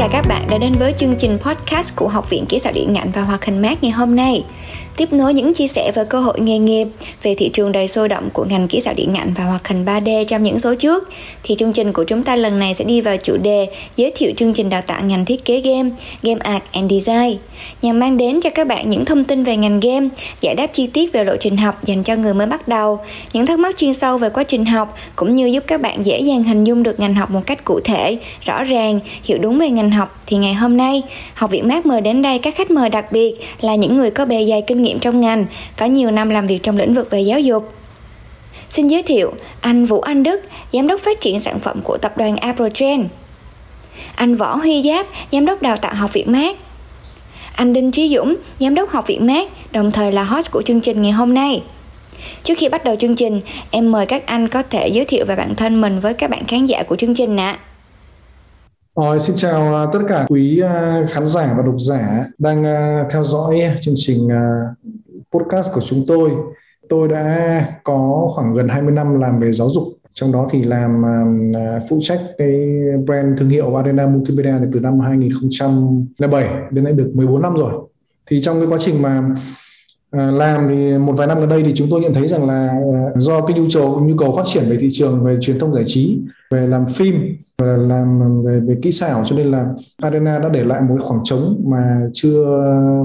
cả các bạn đã đến với chương trình podcast của Học viện Kỹ xảo điện ảnh và Hoạt hình mát ngày hôm nay. Tiếp nối những chia sẻ về cơ hội nghề nghiệp về thị trường đầy sôi động của ngành kỹ xảo điện ảnh và hoạt hình 3D trong những số trước, thì chương trình của chúng ta lần này sẽ đi vào chủ đề giới thiệu chương trình đào tạo ngành thiết kế game, Game Art and Design, nhằm mang đến cho các bạn những thông tin về ngành game, giải đáp chi tiết về lộ trình học dành cho người mới bắt đầu, những thắc mắc chuyên sâu về quá trình học cũng như giúp các bạn dễ dàng hình dung được ngành học một cách cụ thể, rõ ràng, hiểu đúng về ngành học thì ngày hôm nay, Học viện Mát mời đến đây các khách mời đặc biệt là những người có bề dày kinh nghiệm trong ngành, có nhiều năm làm việc trong lĩnh vực về giáo dục. Xin giới thiệu anh Vũ Anh Đức, Giám đốc phát triển sản phẩm của tập đoàn Aprogen. Anh Võ Huy Giáp, Giám đốc đào tạo Học viện Mát. Anh Đinh Trí Dũng, Giám đốc Học viện Mát, đồng thời là host của chương trình ngày hôm nay. Trước khi bắt đầu chương trình, em mời các anh có thể giới thiệu về bản thân mình với các bạn khán giả của chương trình ạ. À. Rồi, xin chào à, tất cả quý à, khán giả và độc giả đang à, theo dõi chương trình podcast của chúng tôi. Tôi đã có khoảng gần 20 năm làm về giáo dục, trong đó thì làm phụ trách cái brand thương hiệu Arena Multimedia từ năm 2007 đến nay được 14 năm rồi. Thì trong cái quá trình mà Ờ, làm thì một vài năm gần đây thì chúng tôi nhận thấy rằng là ờ, do cái nhu cầu nhu cầu phát triển về thị trường về truyền thông giải trí về làm phim làm về về kỹ xảo cho nên là Arena đã để lại một khoảng trống mà chưa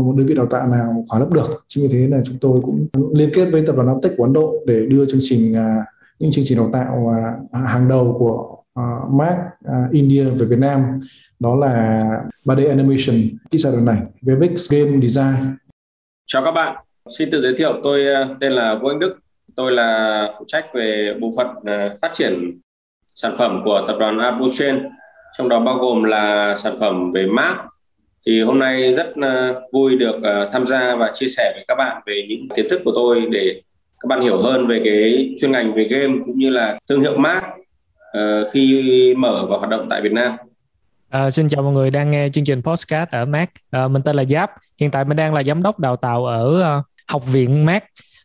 một đơn vị đào tạo nào khóa lấp được. Chính vì thế là chúng tôi cũng liên kết với tập đoàn Aptech của Ấn Độ để đưa chương trình à, những chương trình đào tạo à, hàng đầu của uh, Mac uh, India về Việt Nam. Đó là 3D Animation kỹ xảo này VFX Game Design. Chào các bạn xin tự giới thiệu tôi ờ, tên là Vũ Anh Đức tôi là phụ trách về bộ phận ờ, phát triển sản phẩm của tập đoàn Abuchain, trong đó bao gồm là sản phẩm về mát thì hôm nay rất ờ, vui được tham gia và chia sẻ với các bạn về những kiến thức của tôi để các bạn hiểu hơn về cái chuyên ngành về game cũng như là thương hiệu mát khi mở và hoạt động tại Việt Nam. À, xin chào mọi người đang nghe chương trình podcast ở Mac. À, mình tên là Giáp. Hiện tại mình đang là giám đốc đào tạo ở uh, học viện Mac.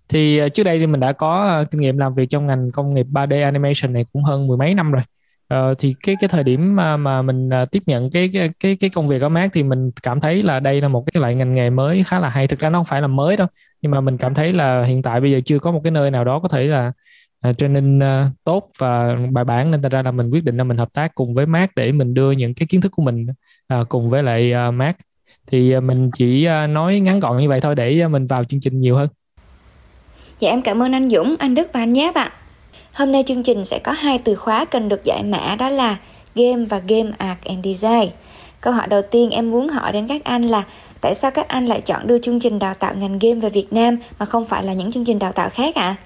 Thì ờ, trước đây thì mình đã có ờ, kinh nghiệm làm việc trong ngành công nghiệp 3D animation này cũng hơn mười mấy năm rồi. Uh, thì cái cái thời điểm mà, mà mình tiếp nhận cái cái cái công việc ở mát thì mình cảm thấy là đây là một cái loại ngành nghề mới khá là hay. Thực ra nó không phải là mới đâu nhưng mà mình cảm thấy là hiện tại bây giờ chưa có một cái nơi nào đó có thể là uh, training uh, tốt và bài bản. Nên thật ra là mình quyết định là mình hợp tác cùng với mát để mình đưa những cái kiến thức của mình uh, cùng với lại uh, Mac thì mình chỉ nói ngắn gọn như vậy thôi để mình vào chương trình nhiều hơn Dạ em cảm ơn anh Dũng, anh Đức và anh Nháp ạ. Hôm nay chương trình sẽ có hai từ khóa cần được giải mã đó là game và game art and design. Câu hỏi đầu tiên em muốn hỏi đến các anh là tại sao các anh lại chọn đưa chương trình đào tạo ngành game về Việt Nam mà không phải là những chương trình đào tạo khác ạ? À?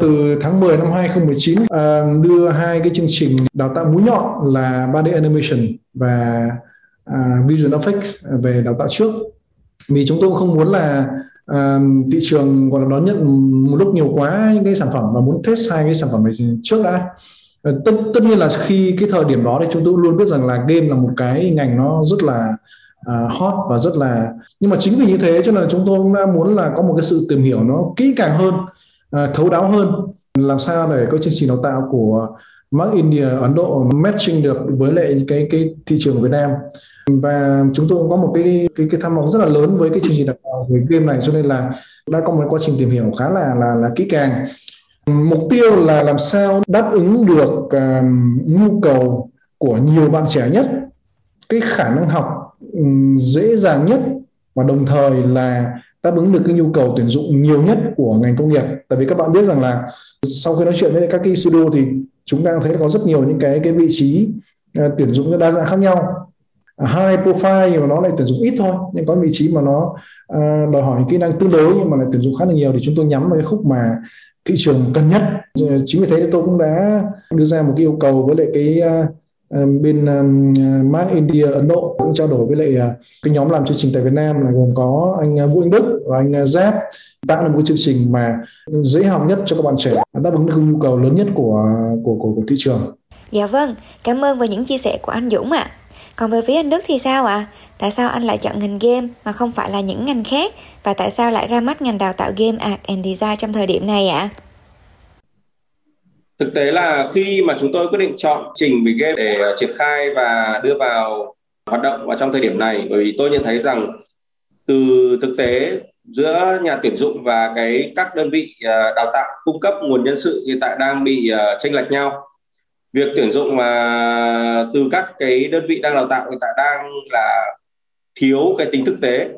Từ tháng 10 năm 2019 à, đưa hai cái chương trình đào tạo mũi nhọn là 3D animation và À, uh, Vision effects à, về đào tạo trước. Vì chúng tôi không muốn là uh, thị trường gọi là đón nhận một lúc nhiều quá những cái sản phẩm và muốn test hai cái sản phẩm này trước đã. Tất tất nhiên là khi cái thời điểm đó thì chúng tôi luôn biết rằng là game là một cái ngành nó rất là uh, hot và rất là nhưng mà chính vì như thế cho nên là chúng tôi cũng đã muốn là có một cái sự tìm hiểu nó kỹ càng hơn uh, thấu đáo hơn. Làm sao để có chương trình đào tạo của Mark India Ấn Độ matching được với lại cái cái thị trường Việt Nam và chúng tôi cũng có một cái cái cái tham vọng rất là lớn với cái chương trình đào tạo về game này cho nên là đã có một quá trình tìm hiểu khá là là là kỹ càng. Mục tiêu là làm sao đáp ứng được um, nhu cầu của nhiều bạn trẻ nhất cái khả năng học um, dễ dàng nhất và đồng thời là đáp ứng được cái nhu cầu tuyển dụng nhiều nhất của ngành công nghiệp. Tại vì các bạn biết rằng là sau khi nói chuyện với các cái studio thì chúng ta thấy có rất nhiều những cái cái vị trí uh, tuyển dụng đa dạng khác nhau high profile nhưng mà nó lại tuyển dụng ít thôi nhưng có vị trí mà nó uh, đòi hỏi kỹ năng tương đối nhưng mà lại tuyển dụng khá là nhiều thì chúng tôi nhắm vào cái khúc mà thị trường cần nhất chính vì thế tôi cũng đã đưa ra một cái yêu cầu với lại cái uh, bên uh, Mark India Ấn Độ cũng trao đổi với lại uh, cái nhóm làm chương trình tại Việt Nam là gồm có anh Vũ Anh Đức và anh Giáp tạo ra một cái chương trình mà dễ học nhất cho các bạn trẻ đáp ứng được nhu cầu lớn nhất của của của, của thị trường. Dạ vâng, cảm ơn về những chia sẻ của anh Dũng ạ. À. Còn về phía anh Đức thì sao ạ? À? Tại sao anh lại chọn ngành game mà không phải là những ngành khác? Và tại sao lại ra mắt ngành đào tạo game, art and design trong thời điểm này ạ? À? thực tế là khi mà chúng tôi quyết định chọn trình về game để à, triển khai và đưa vào hoạt động vào trong thời điểm này, bởi vì tôi nhận thấy rằng từ thực tế giữa nhà tuyển dụng và cái các đơn vị à, đào tạo cung cấp nguồn nhân sự hiện tại đang bị tranh chênh lệch nhau việc tuyển dụng mà từ các cái đơn vị đang đào tạo hiện tại đang là thiếu cái tính thực tế.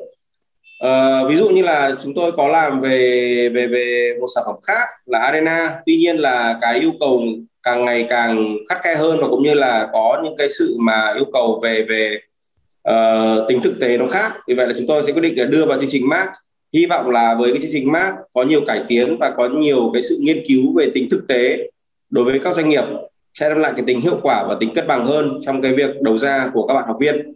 À, ví dụ như là chúng tôi có làm về về về một sản phẩm khác là arena. Tuy nhiên là cái yêu cầu càng ngày càng khắt khe hơn và cũng như là có những cái sự mà yêu cầu về về uh, tính thực tế nó khác. Vì vậy là chúng tôi sẽ quyết định là đưa vào chương trình MAC hy vọng là với cái chương trình MAC có nhiều cải tiến và có nhiều cái sự nghiên cứu về tính thực tế đối với các doanh nghiệp sẽ đem lại cái tính hiệu quả và tính cân bằng hơn trong cái việc đầu ra của các bạn học viên.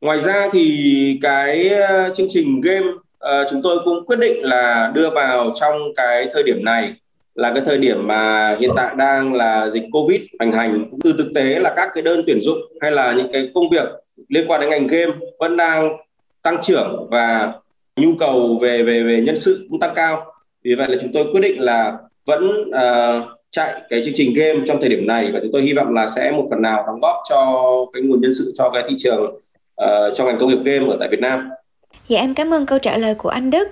Ngoài ra thì cái ờ, chương trình game uh, chúng tôi cũng quyết định là đưa vào trong cái thời điểm này là cái thời điểm mà hiện tại đang là dịch covid hành hành. Từ thực tế là các cái đơn tuyển dụng hay là những cái công việc liên quan đến ngành game vẫn đang tăng trưởng và nhu cầu về về về nhân sự cũng tăng cao. Vì vậy là chúng tôi quyết định là vẫn uh, chạy cái chương trình game trong thời điểm này và chúng tôi hy vọng là sẽ một phần nào đóng góp cho cái nguồn nhân sự cho cái thị trường uh, cho ngành công nghiệp game ở tại Việt Nam. Dạ em cảm ơn câu trả lời của anh Đức.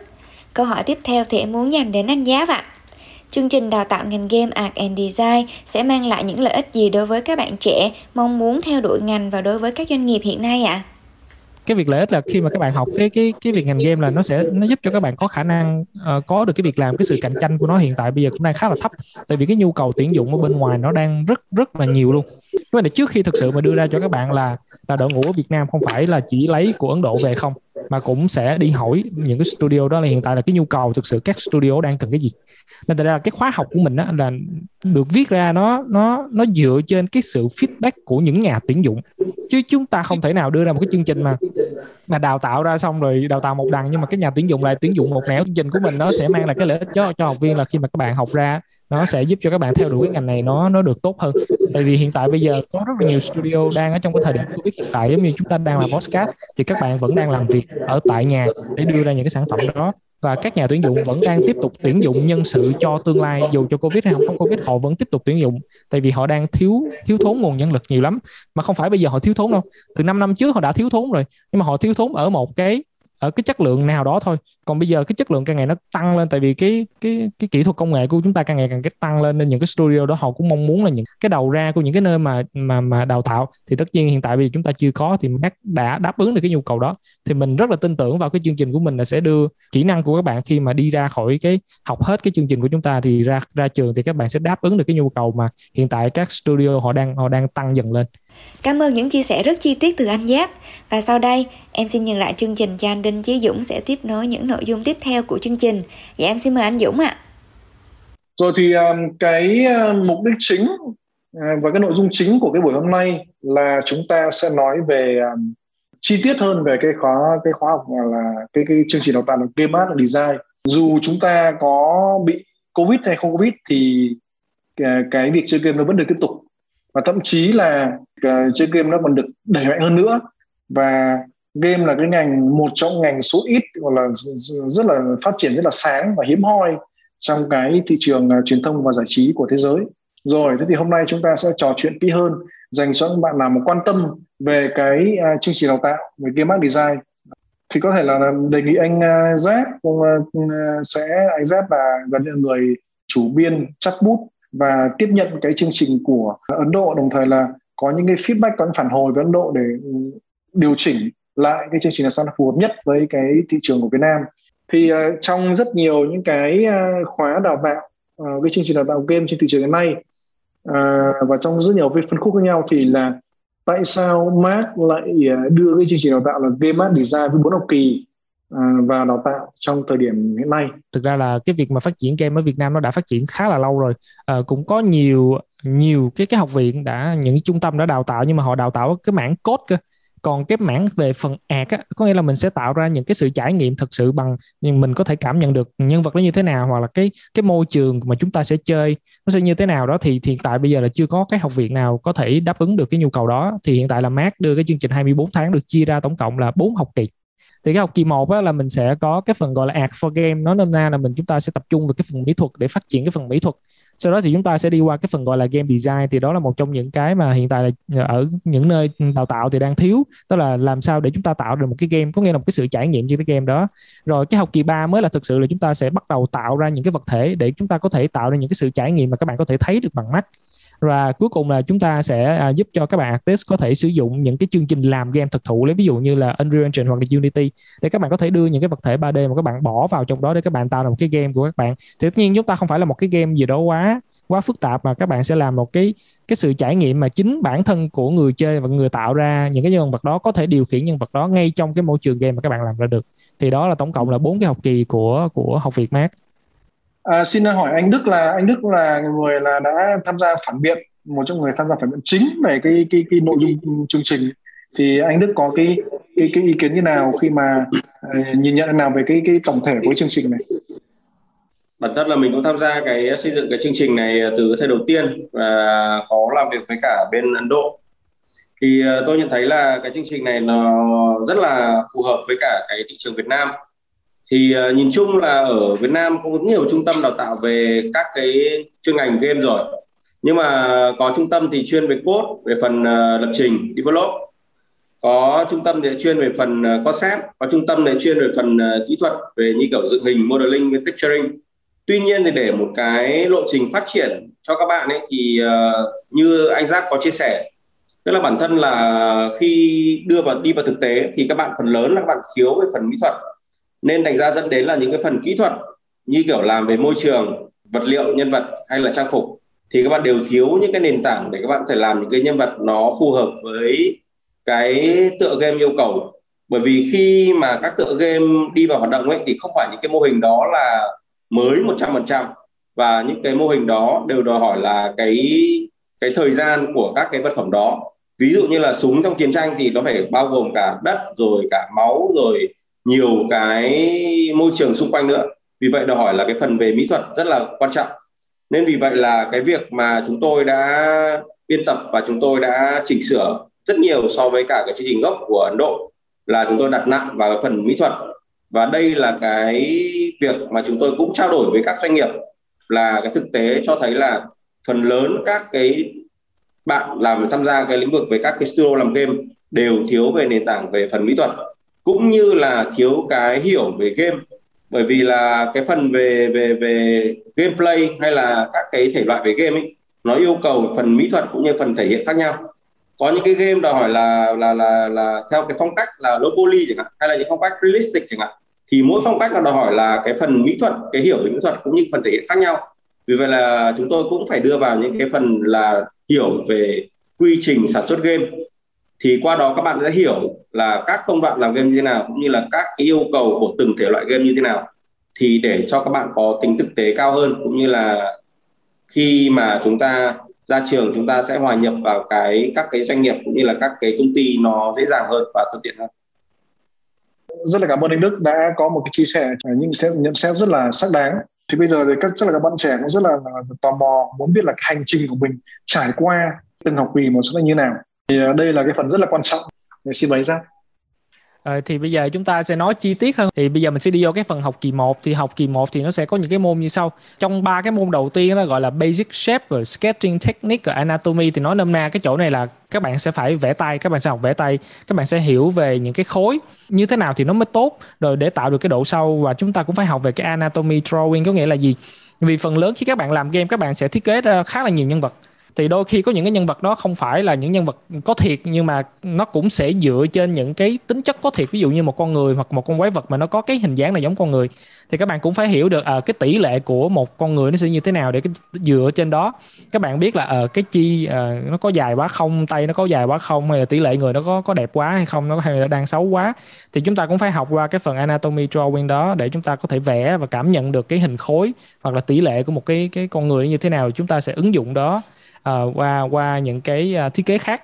Câu hỏi tiếp theo thì em muốn dành đến anh Giáp ạ. Chương trình đào tạo ngành game Art and Design sẽ mang lại những lợi ích gì đối với các bạn trẻ mong muốn theo đuổi ngành và đối với các doanh nghiệp hiện nay ạ? À? Cái việc lợi ích là khi mà các bạn học cái cái cái việc ngành game là nó sẽ nó giúp cho các bạn có khả năng uh, có được cái việc làm cái sự cạnh tranh của nó hiện tại bây giờ cũng đang khá là thấp. Tại vì cái nhu cầu tuyển dụng ở bên ngoài nó đang rất rất là nhiều luôn vấn đề trước khi thực sự mà đưa ra cho các bạn là là đội ngũ ở Việt Nam không phải là chỉ lấy của Ấn Độ về không, mà cũng sẽ đi hỏi những cái studio đó là hiện tại là cái nhu cầu thực sự các studio đang cần cái gì. Nên thật ra là cái khóa học của mình đó là được viết ra nó nó nó dựa trên cái sự feedback của những nhà tuyển dụng. Chứ chúng ta không thể nào đưa ra một cái chương trình mà mà đào tạo ra xong rồi đào tạo một đằng, nhưng mà cái nhà tuyển dụng lại tuyển dụng một nẻo. Chương trình của mình nó sẽ mang lại cái lợi ích cho cho học viên là khi mà các bạn học ra, nó sẽ giúp cho các bạn theo đuổi cái ngành này nó nó được tốt hơn. Tại vì hiện tại bây giờ có rất là nhiều studio đang ở trong cái thời điểm covid hiện tại, giống như chúng ta đang làm podcast, thì các bạn vẫn đang làm việc ở tại nhà để đưa ra những cái sản phẩm đó và các nhà tuyển dụng vẫn đang tiếp tục tuyển dụng nhân sự cho tương lai, dù cho covid hay không có covid, họ vẫn tiếp tục tuyển dụng. Tại vì họ đang thiếu thiếu thốn nguồn nhân lực nhiều lắm. Mà không phải bây giờ họ thiếu thốn đâu. Từ 5 năm trước họ đã thiếu thốn rồi, nhưng mà họ thiếu thốn ở một cái ở cái chất lượng nào đó thôi. Còn bây giờ cái chất lượng càng ngày nó tăng lên, tại vì cái cái cái kỹ thuật công nghệ của chúng ta càng ngày càng cái tăng lên, nên những cái studio đó họ cũng mong muốn là những cái đầu ra của những cái nơi mà mà mà đào tạo. Thì tất nhiên hiện tại bây giờ chúng ta chưa có thì Mac đã đáp ứng được cái nhu cầu đó. Thì mình rất là tin tưởng vào cái chương trình của mình là sẽ đưa kỹ năng của các bạn khi mà đi ra khỏi cái, học hết cái chương trình của chúng ta thì ra ra trường thì các bạn sẽ đáp ứng được cái nhu cầu mà hiện tại các studio họ đang họ đang tăng dần lên. Cảm ơn những chia sẻ rất chi tiết từ anh Giáp. Và sau đây, em xin nhận lại chương trình cho anh Đinh Chí Dũng sẽ tiếp nối những nội dung tiếp theo của chương trình. Dạ em xin mời anh Dũng ạ. À. Rồi thì um, cái um, mục đích chính à, và cái nội dung chính của cái buổi hôm nay là chúng ta sẽ nói về um, chi tiết hơn về cái khóa cái khóa học là cái cái chương trình đào tạo là game art design. Dù chúng ta có bị covid hay không covid thì cái, cái việc chơi game nó vẫn được tiếp tục và thậm chí là Ờ, chơi game nó còn được đẩy mạnh hơn nữa. Và game là cái ngành một trong ngành số ít gọi là rất là phát triển rất là sáng và hiếm hoi trong cái thị trường uh, truyền thông và giải trí của thế giới. Rồi thế thì hôm nay chúng ta sẽ trò chuyện kỹ hơn dành cho các bạn nào mà quan tâm về cái uh, chương trình đào tạo về game art design. Thì có thể là đề nghị anh uh, Giáp uh, sẽ anh Giáp là gần như người chủ biên chắc bút và tiếp nhận cái chương trình của Ấn Độ đồng thời là có những cái feedback có những phản hồi với Ấn Độ để ừ, điều chỉnh lại cái chương trình làm sao nó phù hợp nhất với cái thị trường của Việt Nam. Thì uh, trong rất nhiều những cái uh, khóa đào tạo uh, cái chương trình đào tạo game trên thị trường hiện nay uh, và trong rất nhiều cái phân khúc khác nhau thì là tại sao Mark lại đưa cái chương trình đào tạo là Game Art Design với bốn học kỳ? À, và đào tạo trong thời điểm hiện nay. Thực ra là cái việc mà phát triển game ở Việt Nam nó đã phát triển khá là lâu rồi. À, cũng có nhiều nhiều cái cái học viện đã những trung tâm đã đào tạo nhưng mà họ đào tạo cái mảng code cơ còn cái mảng về phần ạc á có nghĩa là mình sẽ tạo ra những cái sự trải nghiệm thực sự bằng nhưng mình có thể cảm nhận được nhân vật nó như thế nào hoặc là cái cái môi trường mà chúng ta sẽ chơi nó sẽ như thế nào đó thì hiện tại bây giờ là chưa có cái học viện nào có thể đáp ứng được cái nhu cầu đó thì hiện tại là Mac đưa cái chương trình 24 tháng được chia ra tổng cộng là 4 học kỳ thì cái học kỳ 1 á, là mình sẽ có cái phần gọi là art for game. Nó nôm na là mình chúng ta sẽ tập trung vào cái phần mỹ thuật để phát triển cái phần mỹ thuật. Sau đó thì chúng ta sẽ đi qua cái phần gọi là game design. Thì đó là một trong những cái mà hiện tại là ờ, ở những nơi đào tạo thì đang thiếu. Đó là làm sao để chúng ta tạo được một cái game có nghĩa là một cái sự trải nghiệm trên cái game đó. Rồi cái học kỳ 3 mới là thực sự là chúng ta sẽ bắt đầu tạo ra những cái vật thể để chúng ta có thể tạo ra những cái sự trải nghiệm mà các bạn có thể thấy được bằng mắt và cuối cùng là chúng ta sẽ à, giúp cho các bạn artist có thể sử dụng những cái chương trình làm game thực thụ lấy ví dụ như là Unreal Engine hoặc là Unity để các bạn có thể đưa những cái vật thể 3D mà các bạn bỏ vào trong đó để các bạn tạo ra một cái game của các bạn. Thì tất nhiên chúng ta không phải là một cái game gì đó quá quá phức tạp mà các bạn sẽ làm một cái cái sự trải nghiệm mà chính bản thân của người chơi và người tạo ra những cái nhân vật đó có thể điều khiển nhân vật đó ngay trong cái môi trường game mà các bạn làm ra được. Thì đó là tổng cộng là bốn cái học kỳ của của học Việt Mát À, xin hỏi anh Đức là anh Đức là người là đã tham gia phản biện một trong người tham gia phản biện chính về cái cái cái nội dung chương trình. Thì anh Đức có cái cái cái ý kiến như nào khi mà uh, nhìn nhận nào về cái cái tổng thể của chương trình này? Bản thân là mình cũng tham gia cái xây dựng cái chương trình này từ thời đầu tiên và có làm việc với cả bên Ấn Độ. Thì uh, tôi nhận thấy là cái chương trình này nó rất là phù hợp với cả cái thị trường Việt Nam thì uh, nhìn chung là ở Việt Nam cũng có nhiều trung tâm đào tạo về các cái chuyên ngành game rồi. Nhưng mà có trung tâm thì chuyên về code về phần uh, lập trình develop. Có trung tâm thì chuyên về phần uh, concept có trung tâm thì chuyên về phần uh, kỹ thuật về như kiểu dựng hình modeling với texturing. Tuy nhiên thì để một cái lộ trình phát triển cho các bạn ấy thì uh, như anh Giáp có chia sẻ tức là bản thân là khi đưa vào đi vào thực tế thì các bạn phần lớn là các bạn thiếu về phần mỹ thuật nên thành ra dẫn đến là những cái phần kỹ thuật như kiểu làm về môi trường, vật liệu, nhân vật hay là trang phục thì các bạn đều thiếu những cái nền tảng để các bạn phải làm những cái nhân vật nó phù hợp với cái tựa game yêu cầu. Bởi vì khi mà các tựa game đi vào hoạt động ấy, thì không phải những cái mô hình đó là mới 100% và những cái mô hình đó đều đòi hỏi là cái cái thời gian của các cái vật phẩm đó. Ví dụ như là súng trong chiến tranh thì nó phải bao gồm cả đất, rồi cả máu, rồi nhiều cái môi trường xung quanh nữa. Vì vậy đòi hỏi là cái phần về mỹ thuật rất là quan trọng. Nên vì vậy là cái việc mà chúng tôi đã biên tập và chúng tôi đã chỉnh sửa rất nhiều so với cả cái chương trình gốc của Ấn Độ là chúng tôi đặt nặng vào phần mỹ thuật. Và đây là cái việc mà chúng tôi cũng trao đổi với các doanh nghiệp là cái thực tế cho thấy là phần lớn các cái bạn làm tham gia cái lĩnh vực về các cái studio làm game đều thiếu về nền tảng về phần mỹ thuật cũng như là thiếu cái hiểu về game. Bởi vì là cái phần về về về gameplay hay là các cái thể loại về game ấy, nó yêu cầu phần mỹ thuật cũng như phần thể hiện khác nhau. Có những cái game đòi hỏi là là là là theo cái phong cách là low poly chẳng hạn, hay là những phong cách realistic chẳng hạn, thì mỗi phong cách là đòi hỏi là cái phần mỹ thuật, cái hiểu về mỹ thuật cũng như phần thể hiện khác nhau. Vì vậy là chúng tôi cũng phải đưa vào những cái phần là hiểu về quy trình sản xuất game thì qua đó các bạn sẽ hiểu là các công đoạn làm game như thế nào cũng như là các cái yêu cầu của từng thể loại game như thế nào. Thì để cho các bạn có tính thực tế cao hơn cũng như là khi mà chúng ta ra trường chúng ta sẽ hòa nhập vào cái các cái doanh nghiệp cũng như là các cái công ty nó dễ dàng hơn và thuận tiện hơn. Rất là cảm ơn anh Đức đã có một cái chia sẻ những nhận xét rất là xác đáng. Thì bây giờ thì các chắc là các bạn trẻ cũng rất là, là tò mò muốn biết là hành trình của mình trải qua từng học kỳ một sẽ là như nào thì à, đây là cái phần rất là quan trọng. Để xin bày ra À, thì bây giờ chúng ta sẽ nói chi tiết hơn. Thì bây giờ mình sẽ đi vô cái phần học kỳ 1 thì học kỳ 1 thì nó sẽ có những cái môn như sau. Trong ba cái môn đầu tiên nó gọi là basic shape rồi sketching technique rồi anatomy. Thì nói nôm na cái chỗ này là các bạn sẽ phải vẽ tay, các bạn sẽ học vẽ tay, các bạn sẽ hiểu về những cái khối. Như thế nào thì nó mới tốt rồi để tạo được cái độ sâu. Và chúng ta cũng phải học về cái anatomy drawing có nghĩa là gì? Vì phần lớn khi các bạn làm game các bạn sẽ thiết kế ra khá là nhiều nhân vật thì đôi khi có những cái nhân vật đó không phải là những nhân vật có thiệt nhưng mà nó cũng sẽ dựa trên những cái tính chất có thiệt. Ví dụ như một con người hoặc một con quái vật mà nó có cái hình dáng này giống con người. Thì các bạn cũng phải hiểu được à, cái tỷ lệ của một con người nó sẽ như thế nào để cái dựa trên đó. Các bạn biết là ở à, cái chi à, nó có dài quá không tay nó có dài quá không hay là tỷ lệ người nó có có đẹp quá hay không nó hay là đang xấu quá. Thì chúng ta cũng phải học qua cái phần anatomy drawing đó để chúng ta có thể vẽ và cảm nhận được cái hình khối hoặc là tỷ lệ của một cái cái con người như thế nào. Chúng ta sẽ ứng dụng đó uh, qua qua những cái uh, thiết kế khác.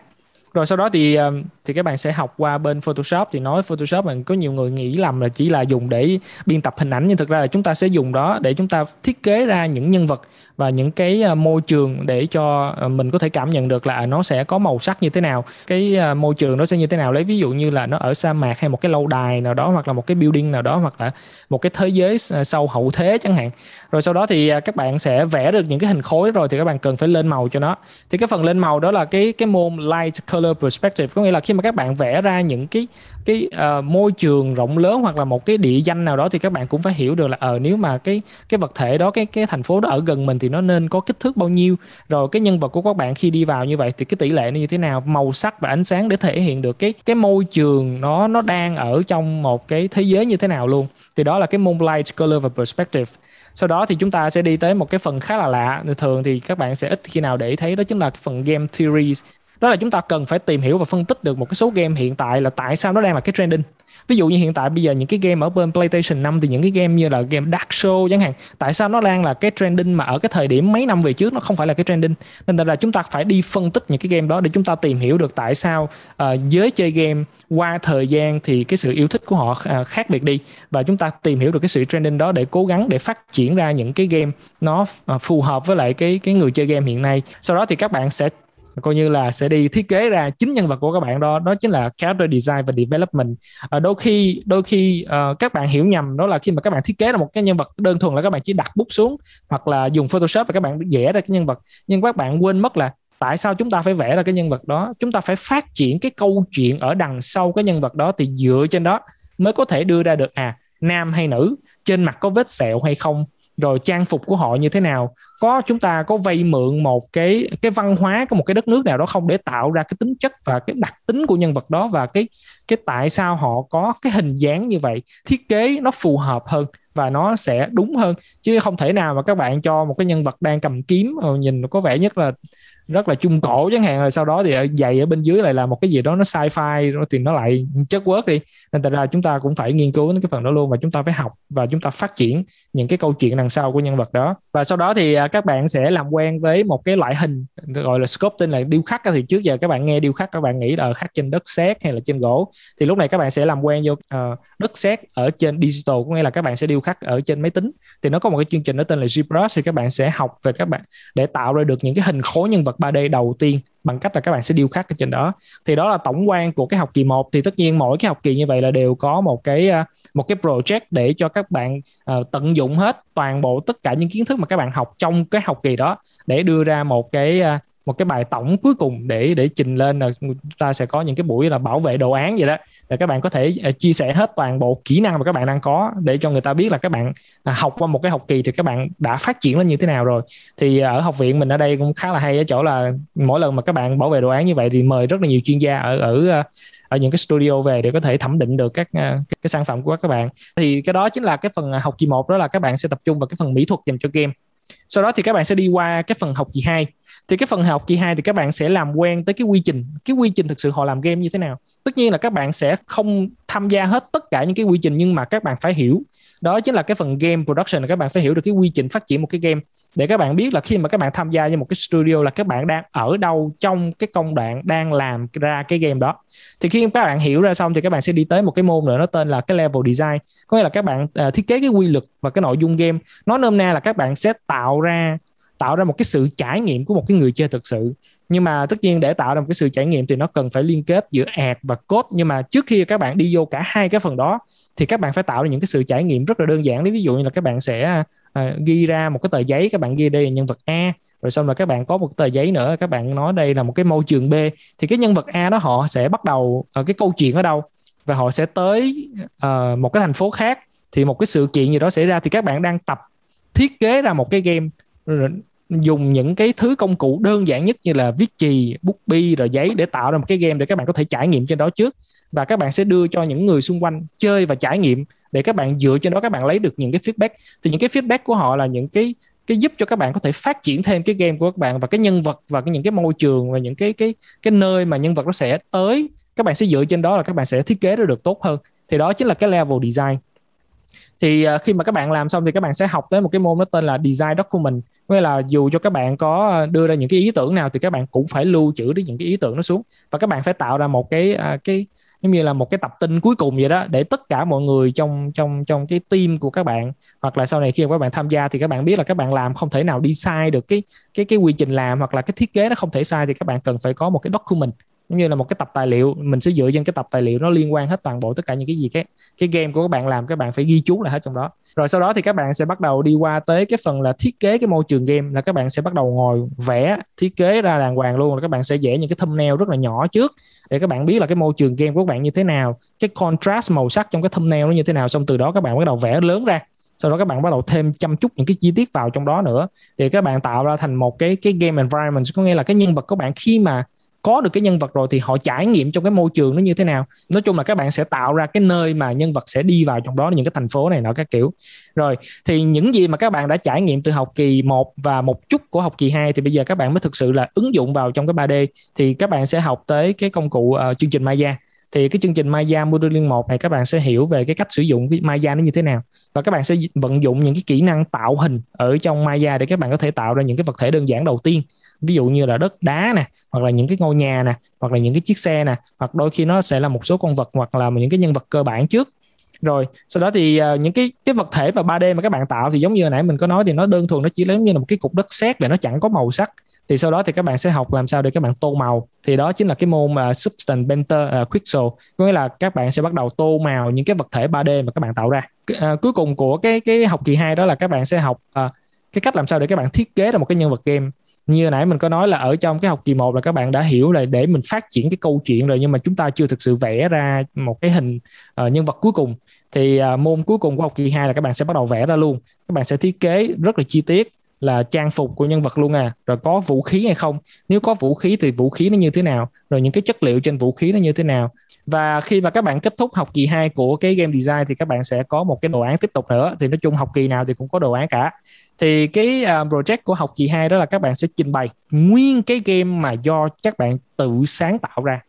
Rồi sau đó thì ờ, thì các bạn sẽ học qua bên Photoshop. Thì nói Photoshop mình có nhiều người nghĩ lầm là chỉ là dùng để biên tập hình ảnh nhưng thực ra là chúng ta sẽ dùng đó để chúng ta thiết kế ra những nhân vật và những cái à, môi trường để cho à, mình có thể cảm nhận được là à, nó sẽ có màu sắc như thế nào. Cái môi trường nó sẽ như thế nào lấy ví dụ như là nó ở sa mạc hay một cái lâu đài nào đó hoặc là một cái building nào đó hoặc là một cái thế giới sau hậu thế chẳng hạn. Rồi sau đó thì các bạn sẽ vẽ được những cái hình khối rồi thì các bạn cần phải lên màu cho nó. Thì cái phần lên màu đó là cái cái môn light color perspective có nghĩa là khi mà các bạn vẽ ra những cái cái uh, môi trường rộng lớn hoặc là một cái địa danh nào đó thì các bạn cũng phải hiểu được là ờ uh, nếu mà cái cái vật thể đó cái cái thành phố đó ở gần mình thì nó nên có kích thước bao nhiêu? Rồi cái nhân vật của các bạn khi đi vào như vậy thì cái tỷ lệ nó như thế nào? Màu sắc và ánh sáng để thể hiện được cái cái môi trường nó nó đang ở trong một cái thế giới như thế nào luôn. Thì đó là cái môn light color và perspective. Sau đó thì chúng ta sẽ đi tới một cái phần khá là lạ. Thường thì các bạn sẽ ít khi nào để thấy, đó chính là cái phần game theories. Đó là chúng ta cần phải tìm hiểu và phân tích được một cái số game hiện tại là tại sao nó đang là cái trending ví dụ như hiện tại bây giờ những cái game ở bên PlayStation 5 thì những cái game như là game Dark Souls chẳng hạn tại sao nó đang là cái trending mà ở cái thời điểm mấy năm về trước nó không phải là cái trending? Nên là chúng ta phải đi phân tích những cái game đó để chúng ta tìm hiểu được tại sao uh, giới chơi game qua thời gian thì cái sự yêu thích của họ uh, khác biệt đi. Và chúng ta tìm hiểu được cái sự trending đó để cố gắng để phát triển ra những cái game nó uh, phù hợp với lại cái cái người chơi game hiện nay. Sau đó thì các bạn sẽ coi như là sẽ đi thiết kế ra chính nhân vật của các bạn đó đó chính là character design và development. À, đôi khi đôi khi uh, các bạn hiểu nhầm đó là khi mà các bạn thiết kế ra một cái nhân vật đơn thuần là các bạn chỉ đặt bút xuống hoặc là dùng photoshop và các bạn vẽ ra cái nhân vật. Nhưng các bạn quên mất là tại sao chúng ta phải vẽ ra cái nhân vật đó? Chúng ta phải phát triển cái câu chuyện ở đằng sau cái nhân vật đó thì dựa trên đó mới có thể đưa ra được à nam hay nữ trên mặt có vết sẹo hay không? Rồi trang phục của họ như thế nào? Có chúng ta có vay mượn một cái cái văn hóa của một cái đất nước nào đó không? Để tạo ra cái tính chất và cái đặc tính của nhân vật đó và cái cái tại sao họ có cái hình dáng như vậy? Thiết kế nó phù hợp hơn và nó sẽ đúng hơn. Chứ không thể nào mà các bạn cho một cái nhân vật đang cầm kiếm ờ, nhìn nó có vẻ nhất là rất là trung cổ chẳng hạn rồi sau đó thì dày ở bên dưới lại là một cái gì đó nó sci-fi thì nó lại chất quớt đi. Nên thật ra chúng ta cũng phải nghiên cứu đến cái phần đó luôn và chúng ta phải học và chúng ta phát triển những cái câu chuyện đằng sau của nhân vật đó. Và sau đó thì à, các bạn sẽ làm quen với một cái loại hình gọi là sculpting là điêu khắc thì trước giờ các bạn nghe điêu khắc các bạn nghĩ là khắc trên đất sét hay là trên gỗ. Thì lúc này các bạn sẽ làm quen vô uh, đất sét ở trên digital có nghĩa là các bạn sẽ điêu khắc ở trên máy tính. Thì nó có một cái chương trình nó tên là ZBrush thì các bạn sẽ học về các bạn để tạo ra được những cái hình khối nhân vật 3D đầu tiên bằng cách là các bạn sẽ điêu khắc ở trên đó. Thì đó là tổng quan của cái học kỳ 1 thì tất nhiên mỗi cái học kỳ như vậy là đều có một cái à, một cái project để cho các bạn uh, tận dụng hết toàn bộ tất cả những kiến thức mà các bạn học trong cái học kỳ đó để đưa ra một cái uh, một cái bài tổng cuối cùng để để trình lên là ta sẽ có những cái buổi là bảo vệ đồ án vậy đó. Để các bạn có thể à, chia sẻ hết toàn bộ kỹ năng mà các bạn đang có để cho người ta biết là các bạn à, học qua một cái học kỳ thì các bạn đã phát triển lên như thế nào rồi. Thì à, ở học viện mình ở đây cũng khá là hay ở chỗ là mỗi lần mà các bạn bảo vệ đồ án như vậy thì mời rất là nhiều chuyên gia ở ở ở những cái studio về để có thể thẩm định được các cái, cái sản phẩm của các bạn. Thì cái đó chính là cái phần học kỳ 1 đó là các bạn sẽ tập trung vào cái phần mỹ thuật dành cho game. Sau đó thì các bạn sẽ đi qua cái phần học kỳ 2 thì cái phần học kỳ 2 thì các bạn sẽ làm quen tới cái quy trình cái quy trình thực sự họ làm game như thế nào tất nhiên là các bạn sẽ không tham gia hết tất cả những cái quy trình nhưng mà các bạn phải hiểu đó chính là cái phần game production là các bạn phải hiểu được cái quy trình phát triển một cái game để các bạn biết là khi mà các bạn tham gia vào một cái studio là các bạn đang ở đâu trong cái công đoạn đang làm ra cái game đó thì khi các bạn hiểu ra xong thì các bạn sẽ đi tới một cái môn nữa nó tên là cái level design có nghĩa là các bạn uh, thiết kế cái quy luật và cái nội dung game nói nôm na là các bạn sẽ tạo ra tạo ra một cái sự trải nghiệm của một cái người chơi thực sự. Nhưng mà tất nhiên để tạo ra một cái sự trải nghiệm thì nó cần phải liên kết giữa ad và code. Nhưng mà trước khi các bạn đi vô cả hai cái phần đó thì các bạn phải tạo ra những cái sự trải nghiệm rất là đơn giản. Ví dụ như là các bạn sẽ uh, ghi ra một cái tờ giấy các bạn ghi đây là nhân vật A. Rồi xong là các bạn có một tờ giấy nữa các bạn nói đây là một cái môi trường B. Thì cái nhân vật A đó họ sẽ bắt đầu uh, cái câu chuyện ở đâu? Và họ sẽ tới uh, một cái thành phố khác. Thì một cái sự kiện gì đó xảy ra thì các bạn đang tập thiết kế ra một cái game dùng những cái thứ công cụ đơn giản nhất như là viết chì, bút bi rồi giấy để tạo ra một cái game để các bạn có thể trải nghiệm trên đó trước. Và các bạn sẽ đưa cho những người xung quanh chơi và trải nghiệm để các bạn dựa trên đó các bạn lấy được những cái feedback. Thì những cái feedback của họ là những cái cái giúp cho các bạn có thể phát triển thêm cái game của các bạn và cái nhân vật và cái những cái môi trường và những cái cái cái nơi mà nhân vật nó sẽ tới. Các bạn sẽ dựa trên đó là các bạn sẽ thiết kế ra được tốt hơn. Thì đó chính là cái level design thì uh, khi mà các bạn làm xong thì các bạn sẽ học tới một cái môn nó tên là design document. Nghĩa là dù cho các bạn có à, đưa ra những cái ý tưởng nào thì các bạn cũng phải lưu trữ được những cái ý tưởng nó xuống. Và các bạn phải tạo ra một cái uh, cái giống như là một cái tập tin cuối cùng vậy đó để tất cả mọi người trong trong trong cái team của các bạn hoặc là sau này khi mà các bạn tham gia thì các bạn biết là các bạn làm không thể nào đi sai được cái cái cái quy trình làm hoặc là cái thiết kế nó không thể sai thì các bạn cần phải có một cái document giống như là một cái tập tài liệu mình sẽ dựa trên cái tập tài liệu nó liên quan hết toàn bộ tất cả những cái gì cái cái game của các bạn làm các bạn phải ghi chú lại hết trong đó rồi sau đó thì các bạn sẽ bắt đầu đi qua tới cái phần là thiết kế cái môi trường game là các bạn sẽ bắt đầu ngồi vẽ thiết kế ra đàng hoàng luôn là các bạn sẽ vẽ những cái thumbnail rất là nhỏ trước để các bạn biết là cái môi trường game của các bạn như thế nào cái contrast màu sắc trong cái thumbnail nó như thế nào xong từ đó các bạn bắt đầu vẽ lớn ra sau đó các bạn bắt đầu thêm chăm chút những cái chi tiết vào trong đó nữa thì các bạn tạo ra thành một cái cái game environment có nghĩa là cái nhân vật của bạn khi mà có được cái nhân vật rồi thì họ trải nghiệm trong cái môi trường nó như thế nào. Nói chung là các bạn sẽ tạo ra cái nơi mà nhân vật sẽ đi vào trong đó những cái thành phố này nọ các kiểu. Rồi thì những gì mà các bạn đã trải nghiệm từ học kỳ 1 và một chút của học kỳ 2 thì bây giờ các bạn mới thực sự là ứng dụng vào trong cái 3D thì các bạn sẽ học tới cái công cụ uh, chương trình Maya thì cái chương trình Maya Modeling 1 này các bạn sẽ hiểu về cái cách sử dụng cái Maya nó như thế nào. Và các bạn sẽ vận dụng những cái kỹ năng tạo hình ở trong Maya để các bạn có thể tạo ra những cái vật thể đơn giản đầu tiên. Ví dụ như là đất đá nè hoặc là những cái ngôi nhà nè hoặc là những cái chiếc xe nè hoặc đôi khi nó sẽ là một số con vật hoặc là những cái nhân vật cơ bản trước. Rồi sau đó thì uh, những cái cái vật thể mà 3D mà các bạn tạo thì giống như hồi nãy mình có nói thì nó đơn thuần nó chỉ giống như là một cái cục đất sét và nó chẳng có màu sắc thì sau đó thì các bạn sẽ học làm sao để các bạn tô màu. Thì đó chính là cái môn uh, substance painter uh, quixel có nghĩa là các bạn sẽ bắt đầu tô màu những cái vật thể 3D mà các bạn tạo ra. Uh, cuối cùng của cái cái học kỳ 2 đó là các bạn sẽ học uh, cái cách làm sao để các bạn thiết kế ra một cái nhân vật game. Như nãy mình có nói là ở trong cái học kỳ 1 là các bạn đã hiểu là để mình phát triển cái câu chuyện rồi nhưng mà chúng ta chưa thực sự vẽ ra một cái hình uh, nhân vật cuối cùng. Thì uh, môn cuối cùng của học kỳ 2 là các bạn sẽ bắt đầu vẽ ra luôn. Các bạn sẽ thiết kế rất là chi tiết là trang phục của nhân vật luôn à. Rồi có vũ khí hay không? Nếu có vũ khí thì vũ khí nó như thế nào? Rồi những cái chất liệu trên vũ khí nó như thế nào? Và khi mà các bạn kết thúc học kỳ 2 của cái game design thì các bạn sẽ có một cái đồ án tiếp tục nữa. Thì nói chung học kỳ nào thì cũng có đồ án cả. Thì cái uh, project của học kỳ 2 đó là các bạn sẽ trình bày nguyên cái game mà do các bạn tự sáng tạo ra.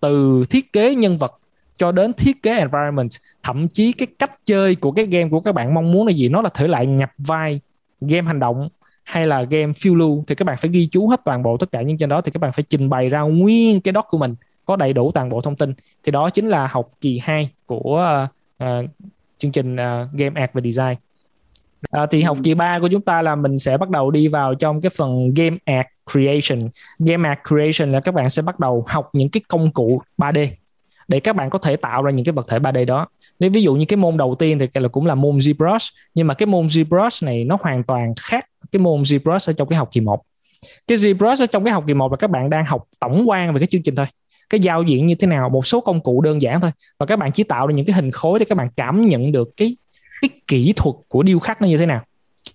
Từ thiết kế nhân vật cho đến thiết kế environment thậm chí cái cách chơi của cái game của các bạn mong muốn là gì? Nó là thể lại nhập vai game hành động hay là game phiêu lưu thì các bạn phải ghi chú hết toàn bộ tất cả những trên đó thì các bạn phải trình bày ra nguyên cái doc của mình có đầy đủ toàn bộ thông tin. Thì đó chính là học kỳ 2 của uh, uh, chương trình uh, game art và design. À, thì học kỳ 3 của chúng ta là mình sẽ bắt đầu đi vào trong cái phần game art creation. Game art creation là các bạn sẽ bắt đầu học những cái công cụ 3D để các bạn có thể tạo ra những cái vật thể 3D đó. Nếu ví dụ như cái môn đầu tiên thì là cũng là môn ZBrush, nhưng mà cái môn ZBrush này nó hoàn toàn khác cái môn ZBrush ở trong cái học kỳ 1. Cái ZBrush ở trong cái học kỳ 1 là các bạn đang học tổng quan về cái chương trình thôi cái giao diện như thế nào một số công cụ đơn giản thôi và các bạn chỉ tạo ra những cái hình khối để các bạn cảm nhận được cái cái kỹ thuật của điêu khắc nó như thế nào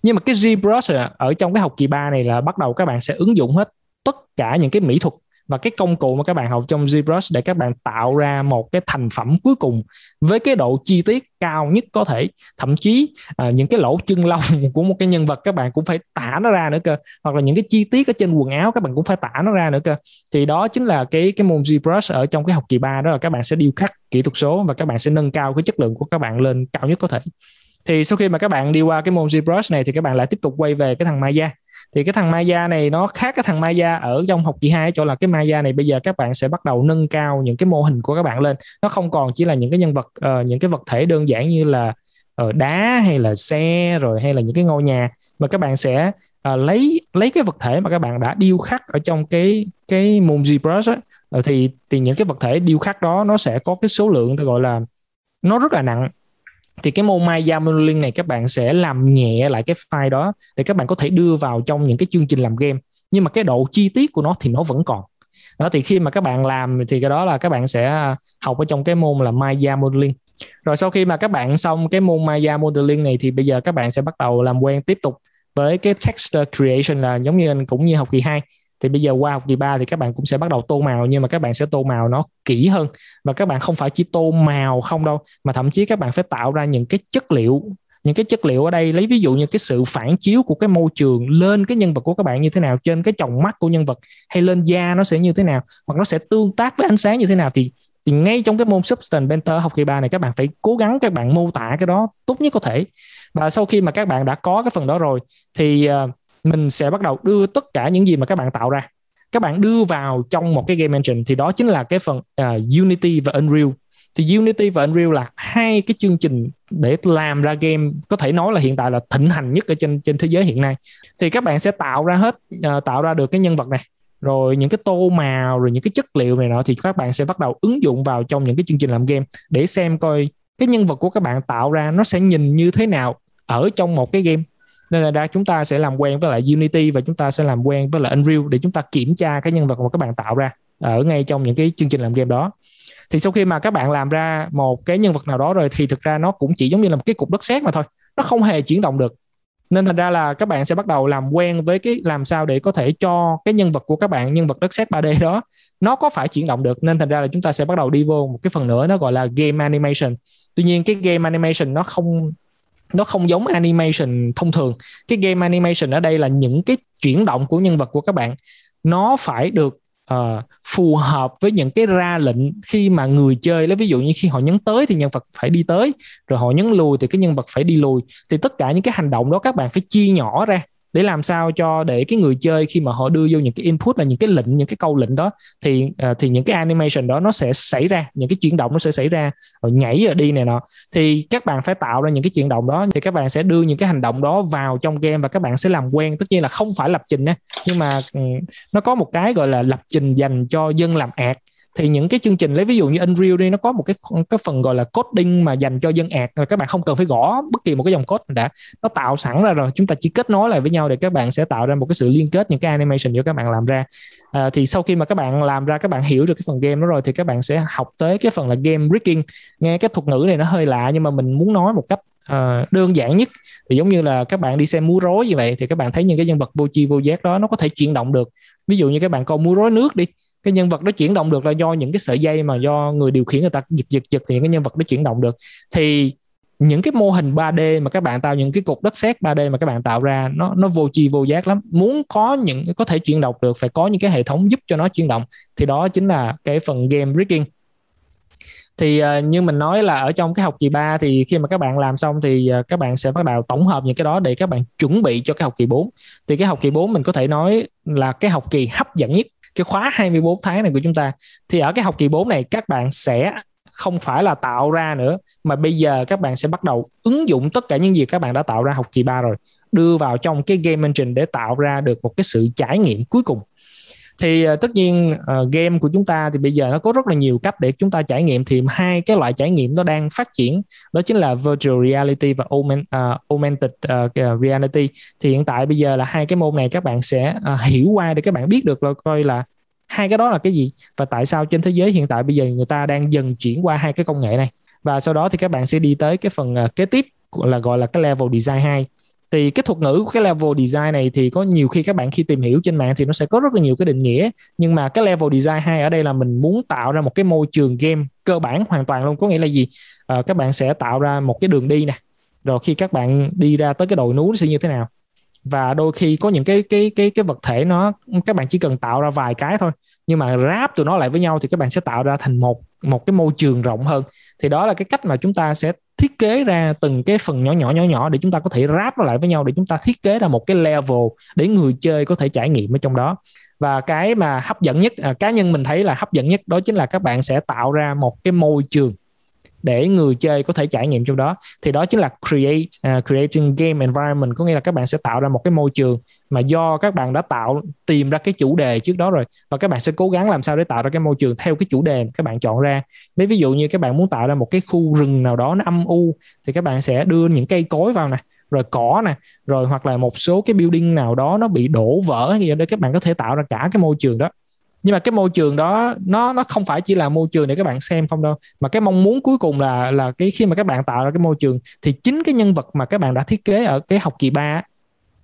nhưng mà cái ZBrush ở trong cái học kỳ 3 này là bắt đầu các bạn sẽ ứng dụng hết tất cả những cái mỹ thuật và cái công cụ mà các bạn học trong ZBrush để các bạn tạo ra một cái thành phẩm cuối cùng với cái độ chi tiết cao nhất có thể. Thậm chí à, những cái lỗ chân lông của một cái nhân vật các bạn cũng phải tả nó ra nữa cơ. Hoặc là những cái chi tiết ở trên quần áo các bạn cũng phải tả nó ra nữa cơ. Thì đó chính là cái cái môn ZBrush ở trong cái học kỳ 3 đó là các bạn sẽ điêu khắc kỹ thuật số và các bạn sẽ nâng cao cái chất lượng của các bạn lên cao nhất có thể. Thì sau khi mà các bạn đi qua cái môn ZBrush này thì các bạn lại tiếp tục quay về cái thằng Maya thì cái thằng Maya này nó khác cái thằng Maya ở trong học kỳ 2 chỗ là cái Maya này bây giờ các bạn sẽ bắt đầu nâng cao những cái mô hình của các bạn lên. Nó không còn chỉ là những cái nhân vật uh, những cái vật thể đơn giản như là uh, đá hay là xe rồi hay là những cái ngôi nhà mà các bạn sẽ uh, lấy lấy cái vật thể mà các bạn đã điêu khắc ở trong cái cái môn ZBrush thì thì những cái vật thể điêu khắc đó nó sẽ có cái số lượng tôi gọi là nó rất là nặng thì cái môn Maya Modeling này các bạn sẽ làm nhẹ lại cái file đó để các bạn có thể đưa vào trong những cái chương trình làm game. Nhưng mà cái độ chi tiết của nó thì nó vẫn còn. Đó, thì khi mà các bạn làm thì cái đó là các bạn sẽ à, học ở trong cái môn là Maya Modeling rồi sau khi mà các bạn xong cái môn Maya Modeling này thì bây giờ các bạn sẽ bắt đầu làm quen tiếp tục với cái texture creation là giống như cũng như học kỳ 2 thì bây giờ qua học kỳ 3 thì các bạn cũng sẽ bắt đầu tô màu nhưng mà các bạn sẽ tô màu nó kỹ hơn. Và các bạn không phải chỉ tô màu không đâu mà thậm chí các bạn phải tạo ra những cái chất liệu những cái chất liệu ở đây. Lấy ví dụ như cái sự phản chiếu của cái môi trường lên cái nhân vật của các bạn như thế nào trên cái tròng mắt của nhân vật hay lên da nó sẽ như thế nào hoặc nó sẽ tương tác với ánh sáng như thế nào thì thì ngay trong cái môn substance painter học kỳ 3 này các bạn phải cố gắng các bạn mô tả cái đó tốt nhất có thể. Và sau khi mà các bạn đã có cái phần đó rồi thì uh, mình sẽ bắt đầu đưa tất cả những gì mà các bạn tạo ra. Các bạn đưa vào trong một cái game engine thì đó chính là cái phần uh, Unity và Unreal. Thì Unity và Unreal là hai cái chương trình để làm ra game có thể nói là hiện tại là thịnh hành nhất ở trên trên thế giới hiện nay. Thì các bạn sẽ tạo ra hết uh, tạo ra được cái nhân vật này rồi những cái tô màu rồi những cái chất liệu này nọ thì các bạn sẽ bắt đầu ứng dụng vào trong những cái chương trình làm game để xem coi cái nhân vật của các bạn tạo ra nó sẽ nhìn như thế nào ở trong một cái game nên là đã chúng ta sẽ làm quen với lại Unity và chúng ta sẽ làm quen với lại Unreal để chúng ta kiểm tra cái nhân vật mà các bạn tạo ra ở ngay trong những cái chương trình làm game đó. Thì sau khi mà các bạn làm ra một cái nhân vật nào đó rồi thì thực ra nó cũng chỉ giống như là một cái cục đất sét mà thôi, nó không hề chuyển động được. Nên thành ra là các bạn sẽ bắt đầu làm quen với cái làm sao để có thể cho cái nhân vật của các bạn, nhân vật đất sét 3D đó, nó có phải chuyển động được. Nên thành ra là chúng ta sẽ bắt đầu đi vô một cái phần nữa, nó gọi là game animation. Tuy nhiên cái game animation nó không nó không giống animation thông thường. Cái game animation ở đây là những cái chuyển động của nhân vật của các bạn. Nó phải được uh, phù hợp với những cái ra lệnh khi mà người chơi. Lấy ví dụ như khi họ nhấn tới thì nhân vật phải đi tới rồi họ nhấn lùi thì cái nhân vật phải đi lùi. Thì tất cả những cái hành động đó các bạn phải chia nhỏ ra để làm sao cho để cái người chơi khi mà họ đưa vô những cái input là những cái lệnh những cái câu lệnh đó thì uh, thì những cái animation đó nó sẽ xảy ra những cái chuyển động nó sẽ xảy ra rồi nhảy rồi đi này nọ. Thì các bạn phải tạo ra những cái chuyển động đó thì các bạn sẽ đưa những cái hành động đó vào trong game và các bạn sẽ làm quen. Tất nhiên là không phải lập trình nha nhưng mà um, nó có một cái gọi là lập trình dành cho dân làm ạc thì những cái chương trình lấy ví dụ như Unreal đi nó có một cái cái phần gọi là coding mà dành cho dân ạc là các bạn không cần phải gõ bất kỳ một cái dòng code đã. Nó tạo sẵn ra rồi chúng ta chỉ kết nối lại với nhau để các bạn sẽ tạo ra một cái sự liên kết những cái animation do các bạn làm ra. À, thì sau khi mà các bạn làm ra các bạn hiểu được cái phần game đó rồi thì các bạn sẽ học tới cái phần là game rigging. Nghe cái thuật ngữ này nó hơi lạ nhưng mà mình muốn nói một cách uh, đơn giản nhất. Thì giống như là các bạn đi xem múa rối như vậy thì các bạn thấy những cái nhân vật vô chi vô giác đó nó có thể chuyển động được. Ví dụ như các bạn coi múa rối nước đi cái nhân vật đó chuyển động được là do những cái sợi dây mà do người điều khiển người ta giật giật giật thì những cái nhân vật đó chuyển động được. Thì những cái mô hình 3D mà các bạn tạo những cái cục đất sét 3D mà các bạn tạo ra nó nó vô chi vô giác lắm. Muốn có những có thể chuyển động được phải có những cái hệ thống giúp cho nó chuyển động thì đó chính là cái phần game rigging. Thì uh, như mình nói là ở trong cái học kỳ 3 thì khi mà các bạn làm xong thì uh, các bạn sẽ bắt đầu tổng hợp những cái đó để các bạn chuẩn bị cho cái học kỳ 4 thì cái học kỳ 4 mình có thể nói là cái học kỳ hấp dẫn nhất cái khóa 24 tháng này của chúng ta, thì ở cái học kỳ 4 này, các bạn sẽ không phải là tạo ra nữa, mà bây giờ các bạn sẽ bắt đầu ứng dụng tất cả những gì các bạn đã tạo ra học kỳ 3 rồi, đưa vào trong cái game engine để tạo ra được một cái sự trải nghiệm cuối cùng thì uh, tất nhiên uh, game của chúng ta thì bây giờ nó có rất là nhiều cách để chúng ta trải nghiệm. Thì hai cái loại trải nghiệm nó đang phát triển đó chính là virtual reality và augment, uh, ờ, augmented uh, reality. Thì hiện tại bây giờ là hai cái môn này các bạn sẽ uh, hiểu qua để các bạn biết được là coi là hai cái đó là cái gì và tại sao trên thế giới hiện tại bây giờ người ta đang dần chuyển qua hai cái công nghệ này. Và sau đó thì các bạn sẽ đi tới cái phần uh, kế tiếp là gọi là cái level design 2 thì cái thuật ngữ của cái level design này thì có nhiều khi các bạn khi tìm hiểu trên mạng thì nó sẽ có rất là nhiều cái định nghĩa. Nhưng mà cái level design hai ở đây là mình muốn tạo ra một cái môi trường game cơ bản hoàn toàn luôn. Có nghĩa là gì? À, các bạn sẽ tạo ra một cái đường đi nè. Rồi khi các bạn đi ra tới cái đồi núi nó sẽ như thế nào? Và đôi khi có những cái cái cái cái vật thể nó các bạn chỉ cần tạo ra vài cái thôi. Nhưng mà ráp tụi nó lại với nhau thì các bạn sẽ tạo ra thành một một cái môi trường rộng hơn. Thì đó là cái cách mà chúng ta sẽ thiết kế ra từng cái phần nhỏ nhỏ nhỏ nhỏ để chúng ta có thể ráp nó lại với nhau để chúng ta thiết kế ra một cái level để người chơi có thể trải nghiệm ở trong đó. Và cái mà hấp dẫn nhất à, cá nhân mình thấy là hấp dẫn nhất đó chính là các bạn sẽ tạo ra một cái môi trường để người chơi có thể trải nghiệm trong đó. Thì đó chính là create uh, creating game environment. Có nghĩa là các bạn sẽ tạo ra một cái môi trường mà do các bạn đã tạo tìm ra cái chủ đề trước đó rồi. Và các bạn sẽ cố gắng làm sao để tạo ra cái môi trường theo cái chủ đề mà các bạn chọn ra. Nếu ví dụ như các bạn muốn tạo ra một cái khu rừng nào đó nó âm u thì các bạn sẽ đưa những cây cối vào nè rồi cỏ nè rồi hoặc là một số cái building nào đó nó bị đổ vỡ thì để các bạn có thể tạo ra cả cái môi trường đó nhưng mà cái môi trường đó, nó nó không phải chỉ là môi trường để các bạn xem không đâu, mà cái mong muốn cuối cùng là là cái khi mà các bạn tạo ra cái môi trường thì chính cái nhân vật mà các bạn đã thiết kế ở cái học kỳ 3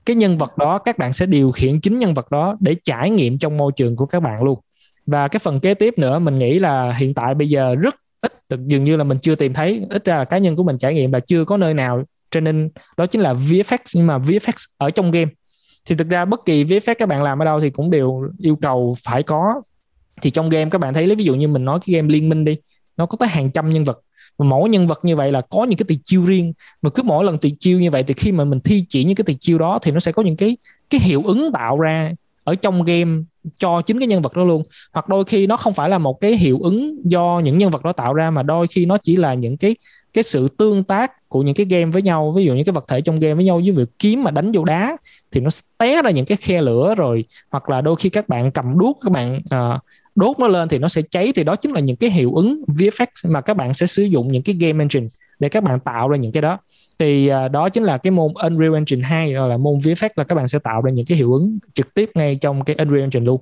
cái nhân vật đó các bạn sẽ điều khiển chính nhân vật đó để trải nghiệm trong môi trường của các bạn luôn. Và cái phần kế tiếp nữa, mình nghĩ là hiện tại bây giờ rất ít dường như là mình chưa tìm thấy, ít ra là cá nhân của mình trải nghiệm là chưa có nơi nào training. Nên đó chính là VFX nhưng mà VFX ở trong game thì thực ra bất kỳ VFX các bạn làm ở đâu thì cũng đều yêu cầu phải có. Thì trong game các bạn thấy, lấy ví dụ như mình nói cái game liên minh đi, nó có tới hàng trăm nhân vật. Và mỗi nhân vật như vậy là có những cái tuyệt chiêu riêng. Mà cứ mỗi lần tuyệt chiêu như vậy thì khi mà mình thi triển những cái tuyệt chiêu đó thì nó sẽ có những cái cái hiệu ứng tạo ra ở trong game cho chính cái nhân vật đó luôn. Hoặc đôi khi nó không phải là một cái hiệu ứng do những nhân vật đó tạo ra, mà đôi khi nó chỉ là những cái cái sự tương tác của những cái game với nhau ví dụ những cái vật thể trong game với nhau với việc kiếm mà đánh vô đá thì nó té ra những cái khe lửa rồi hoặc là đôi khi các bạn cầm đuốc các bạn uh, đốt nó lên thì nó sẽ cháy thì đó chính là những cái hiệu ứng VFX mà các bạn sẽ sử dụng những cái game engine để các bạn tạo ra những cái đó. Thì uh, đó chính là cái môn Unreal Engine 2 rồi là môn VFX là các bạn sẽ tạo ra những cái hiệu ứng trực tiếp ngay trong cái Unreal Engine luôn.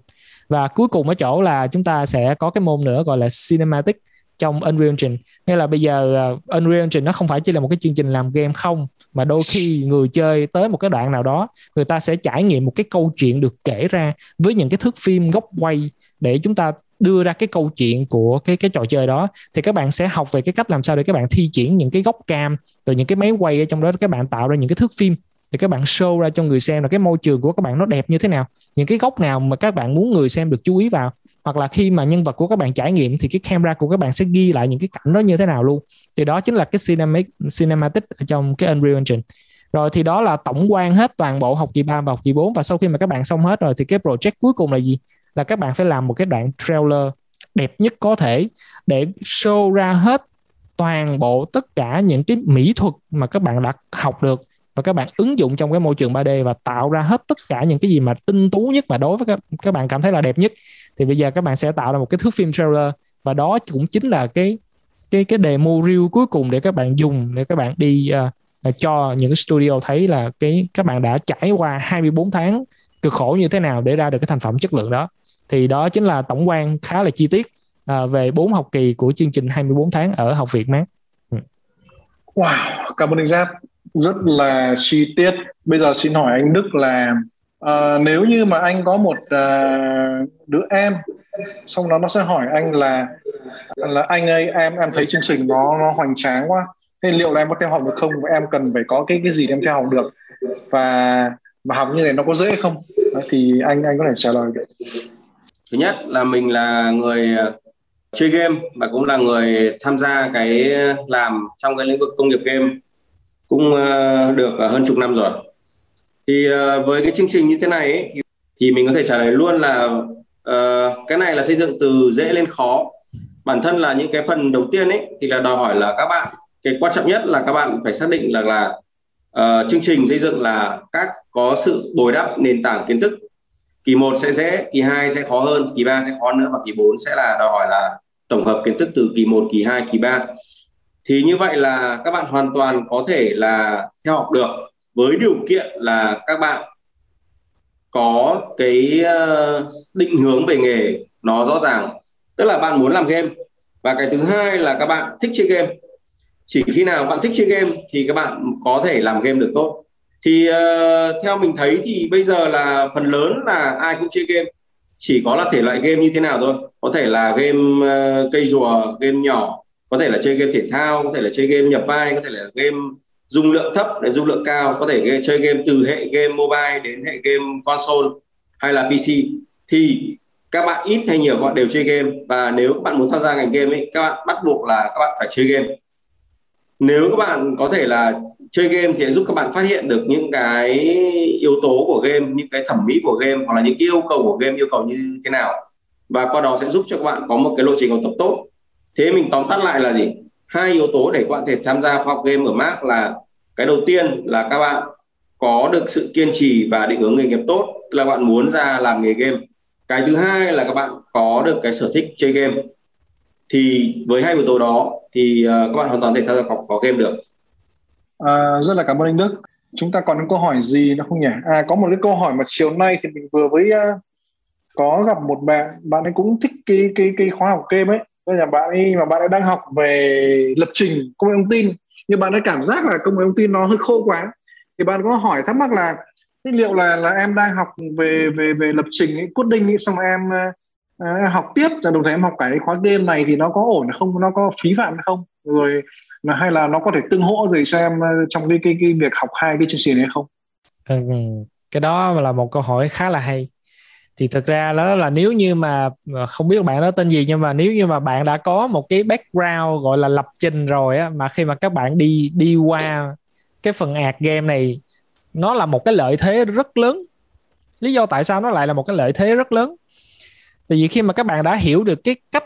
Và cuối cùng ở chỗ là chúng ta sẽ có cái môn nữa gọi là Cinematic trong Unreal Engine. Nghĩa là bây giờ uh, Unreal Engine nó không phải chỉ là một cái chương trình làm game không mà đôi khi người chơi tới một cái đoạn nào đó người ta sẽ trải nghiệm một cái câu chuyện được kể ra với những cái thước phim góc quay để chúng ta đưa ra cái câu chuyện của cái cái trò chơi đó. Thì các bạn sẽ học về cái cách làm sao để các bạn thi triển những cái góc cam rồi những cái máy quay ở trong đó các bạn tạo ra những cái thước phim thì các bạn show ra cho người xem là cái môi trường của các bạn nó đẹp như thế nào những cái góc nào mà các bạn muốn người xem được chú ý vào hoặc là khi mà nhân vật của các bạn trải nghiệm thì cái camera của các bạn sẽ ghi lại những cái cảnh đó như thế nào luôn. Thì đó chính là cái cinematic cinematic ở trong cái Unreal Engine. Rồi thì đó là tổng quan hết toàn bộ học kỳ 3 và học kỳ 4 và sau khi mà các bạn xong hết rồi thì cái project cuối cùng là gì? Là các bạn phải làm một cái đoạn trailer đẹp nhất có thể để show ra hết toàn bộ tất cả những cái mỹ thuật mà các bạn đã học được và các bạn ứng dụng trong cái môi trường 3D và tạo ra hết tất cả những cái gì mà tinh tú nhất mà đối với các, các bạn cảm thấy là đẹp nhất thì bây giờ các bạn sẽ tạo ra một cái thước phim trailer và đó cũng chính là cái cái cái demo reel cuối cùng để các bạn dùng để các bạn đi uh, cho những studio thấy là cái các bạn đã trải qua 24 tháng cực khổ như thế nào để ra được cái thành phẩm chất lượng đó thì đó chính là tổng quan khá là chi tiết uh, về bốn học kỳ của chương trình 24 tháng ở học viện mát. Ừ. Wow, cảm ơn anh Giáp rất là chi tiết. Bây giờ xin hỏi anh Đức là à, nếu như mà anh có một à, đứa em xong đó nó sẽ hỏi anh là là anh ơi em em thấy chương trình nó nó hoành tráng quá. Thế liệu là em có theo học được không? Và em cần phải có cái cái gì để em theo học được? Và mà học như này nó có dễ không? Đó, thì anh anh có thể trả lời được. Thứ nhất là mình là người ờ, chơi game và cũng là người tham gia cái làm trong cái lĩnh vực công nghiệp game cũng được hơn chục năm rồi thì ờ, với cái chương trình như thế này ấy, thì, thì mình có thể trả lời luôn là uh, cái này là xây dựng từ dễ lên khó. Bản thân là những cái phần đầu tiên ấy thì là đòi hỏi là các bạn cái quan trọng nhất là các bạn phải xác định là là uh, chương trình xây dựng là các có sự bồi đắp nền tảng kiến thức. Kỳ 1 sẽ dễ kỳ 2 sẽ khó hơn kỳ 3 sẽ khó nữa và kỳ 4 sẽ là đòi hỏi là tổng hợp kiến thức từ kỳ 1 kỳ 2 kỳ 3 thì như vậy là các bạn hoàn toàn có thể là theo học được với điều kiện là các bạn có cái ờ, định hướng về nghề nó rõ ràng. Tức là bạn muốn làm game. Và cái thứ hai là các bạn thích chơi game. Chỉ khi nào bạn thích chơi game thì các bạn có thể làm game được tốt. Thì uh, theo mình thấy thì bây giờ là phần lớn là ai cũng chơi game. Chỉ có là thể loại game như thế nào thôi. Có thể là game uh, cây rùa game nhỏ. Có thể là chơi game thể thao có thể là chơi game nhập vai có thể là game dung lượng thấp đến dung lượng cao, có thể chơi game từ hệ game mobile đến hệ game console hay là PC thì các bạn ít hay nhiều các bạn đều chơi game và nếu các bạn muốn tham gia ngành game ấy, các bạn bắt buộc là các bạn phải chơi game. Nếu các bạn có thể là chơi game thì giúp các bạn phát hiện được những cái yếu tố của game, những cái thẩm mỹ của game hoặc là những cái yêu cầu của game, yêu cầu như thế nào. Và qua đó sẽ giúp cho các bạn có một cái lộ trình học tập tốt. Thế mình tóm tắt lại là gì? Hai yếu tố để các bạn thể tham gia khoa học game ở Mark là cái đầu tiên là các bạn có được sự kiên trì và định hướng nghề nghiệp tốt là bạn muốn ra làm nghề game. Cái thứ hai là các bạn có được cái sở thích chơi game. Thì với hai yếu tố đó thì ờ, các bạn hoàn toàn thể tham gia học có game được. À, rất là cảm ơn anh Đức. Chúng ta còn những câu hỏi gì nữa không nhỉ? À có một cái câu hỏi mà chiều nay thì mình vừa với uh, có gặp một bạn bạn ấy cũng thích cái cái cái khóa học game ấy nên là bạn ấy mà bạn ấy đang học về lập trình công nghệ thông tin nhưng bạn ấy cảm giác là công nghệ thông tin nó hơi khô quá thì bạn có hỏi thắc mắc là thế liệu là là em đang học về về về lập trình ấy, coding ấy, xong em uh, học tiếp rồi đồng thời em học cái khóa game này thì nó có ổn không nó có phí phạm hay không? Rồi hay là nó có thể tương hỗ gì cho em ờ, trong cái cái cái việc học hai cái chương trình này không? Ừ, cái đó là một câu hỏi khá là hay thì thực ra đó là nếu như mà ờ, không biết bạn đó tên gì nhưng mà nếu như mà bạn đã có một cái background gọi là lập trình rồi á, mà khi mà các bạn đi đi qua cái phần ạt game này, nó là một cái lợi thế rất lớn. Lý do tại sao nó lại là một cái lợi thế rất lớn? Tại vì khi mà các bạn đã hiểu được cái cách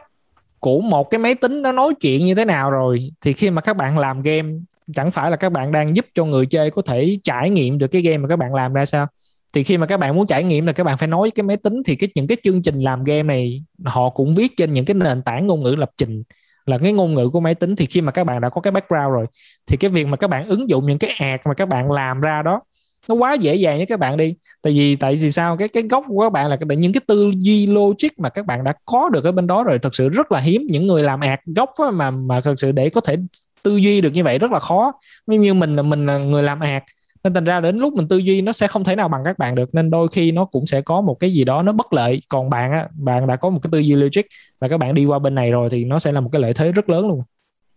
của một cái máy tính nó nói chuyện như thế nào rồi, thì khi mà các bạn làm game, chẳng phải là các bạn đang giúp cho người chơi có thể trải nghiệm được cái game mà các bạn làm ra sao? Thì khi mà các bạn muốn trải nghiệm là các bạn phải nói với cái máy tính thì cái những cái chương trình làm game này, họ cũng viết trên những cái nền tảng ngôn ngữ lập trình là cái ngôn ngữ của máy tính. Thì khi mà các bạn đã có cái background rồi, thì cái việc mà các bạn ứng dụng những cái ad mà các bạn làm ra đó, nó quá dễ dàng với các bạn đi. Tại vì tại vì sao? Cái cái gốc của các bạn là những cái tư duy logic mà các bạn đã có được ở bên đó rồi thật sự rất là hiếm. Những người làm ạt gốc mà mà thật sự để có thể tư duy được như vậy rất là khó. Như mình là mình là người làm ạt nên thành ra đến lúc mình tư duy nó sẽ không thể nào bằng các bạn được. Nên đôi khi nó cũng sẽ có một cái gì đó nó bất lợi. Còn bạn á bạn đã có một cái tư duy logic và các bạn đi qua bên này rồi thì nó sẽ là một cái lợi thế rất lớn luôn.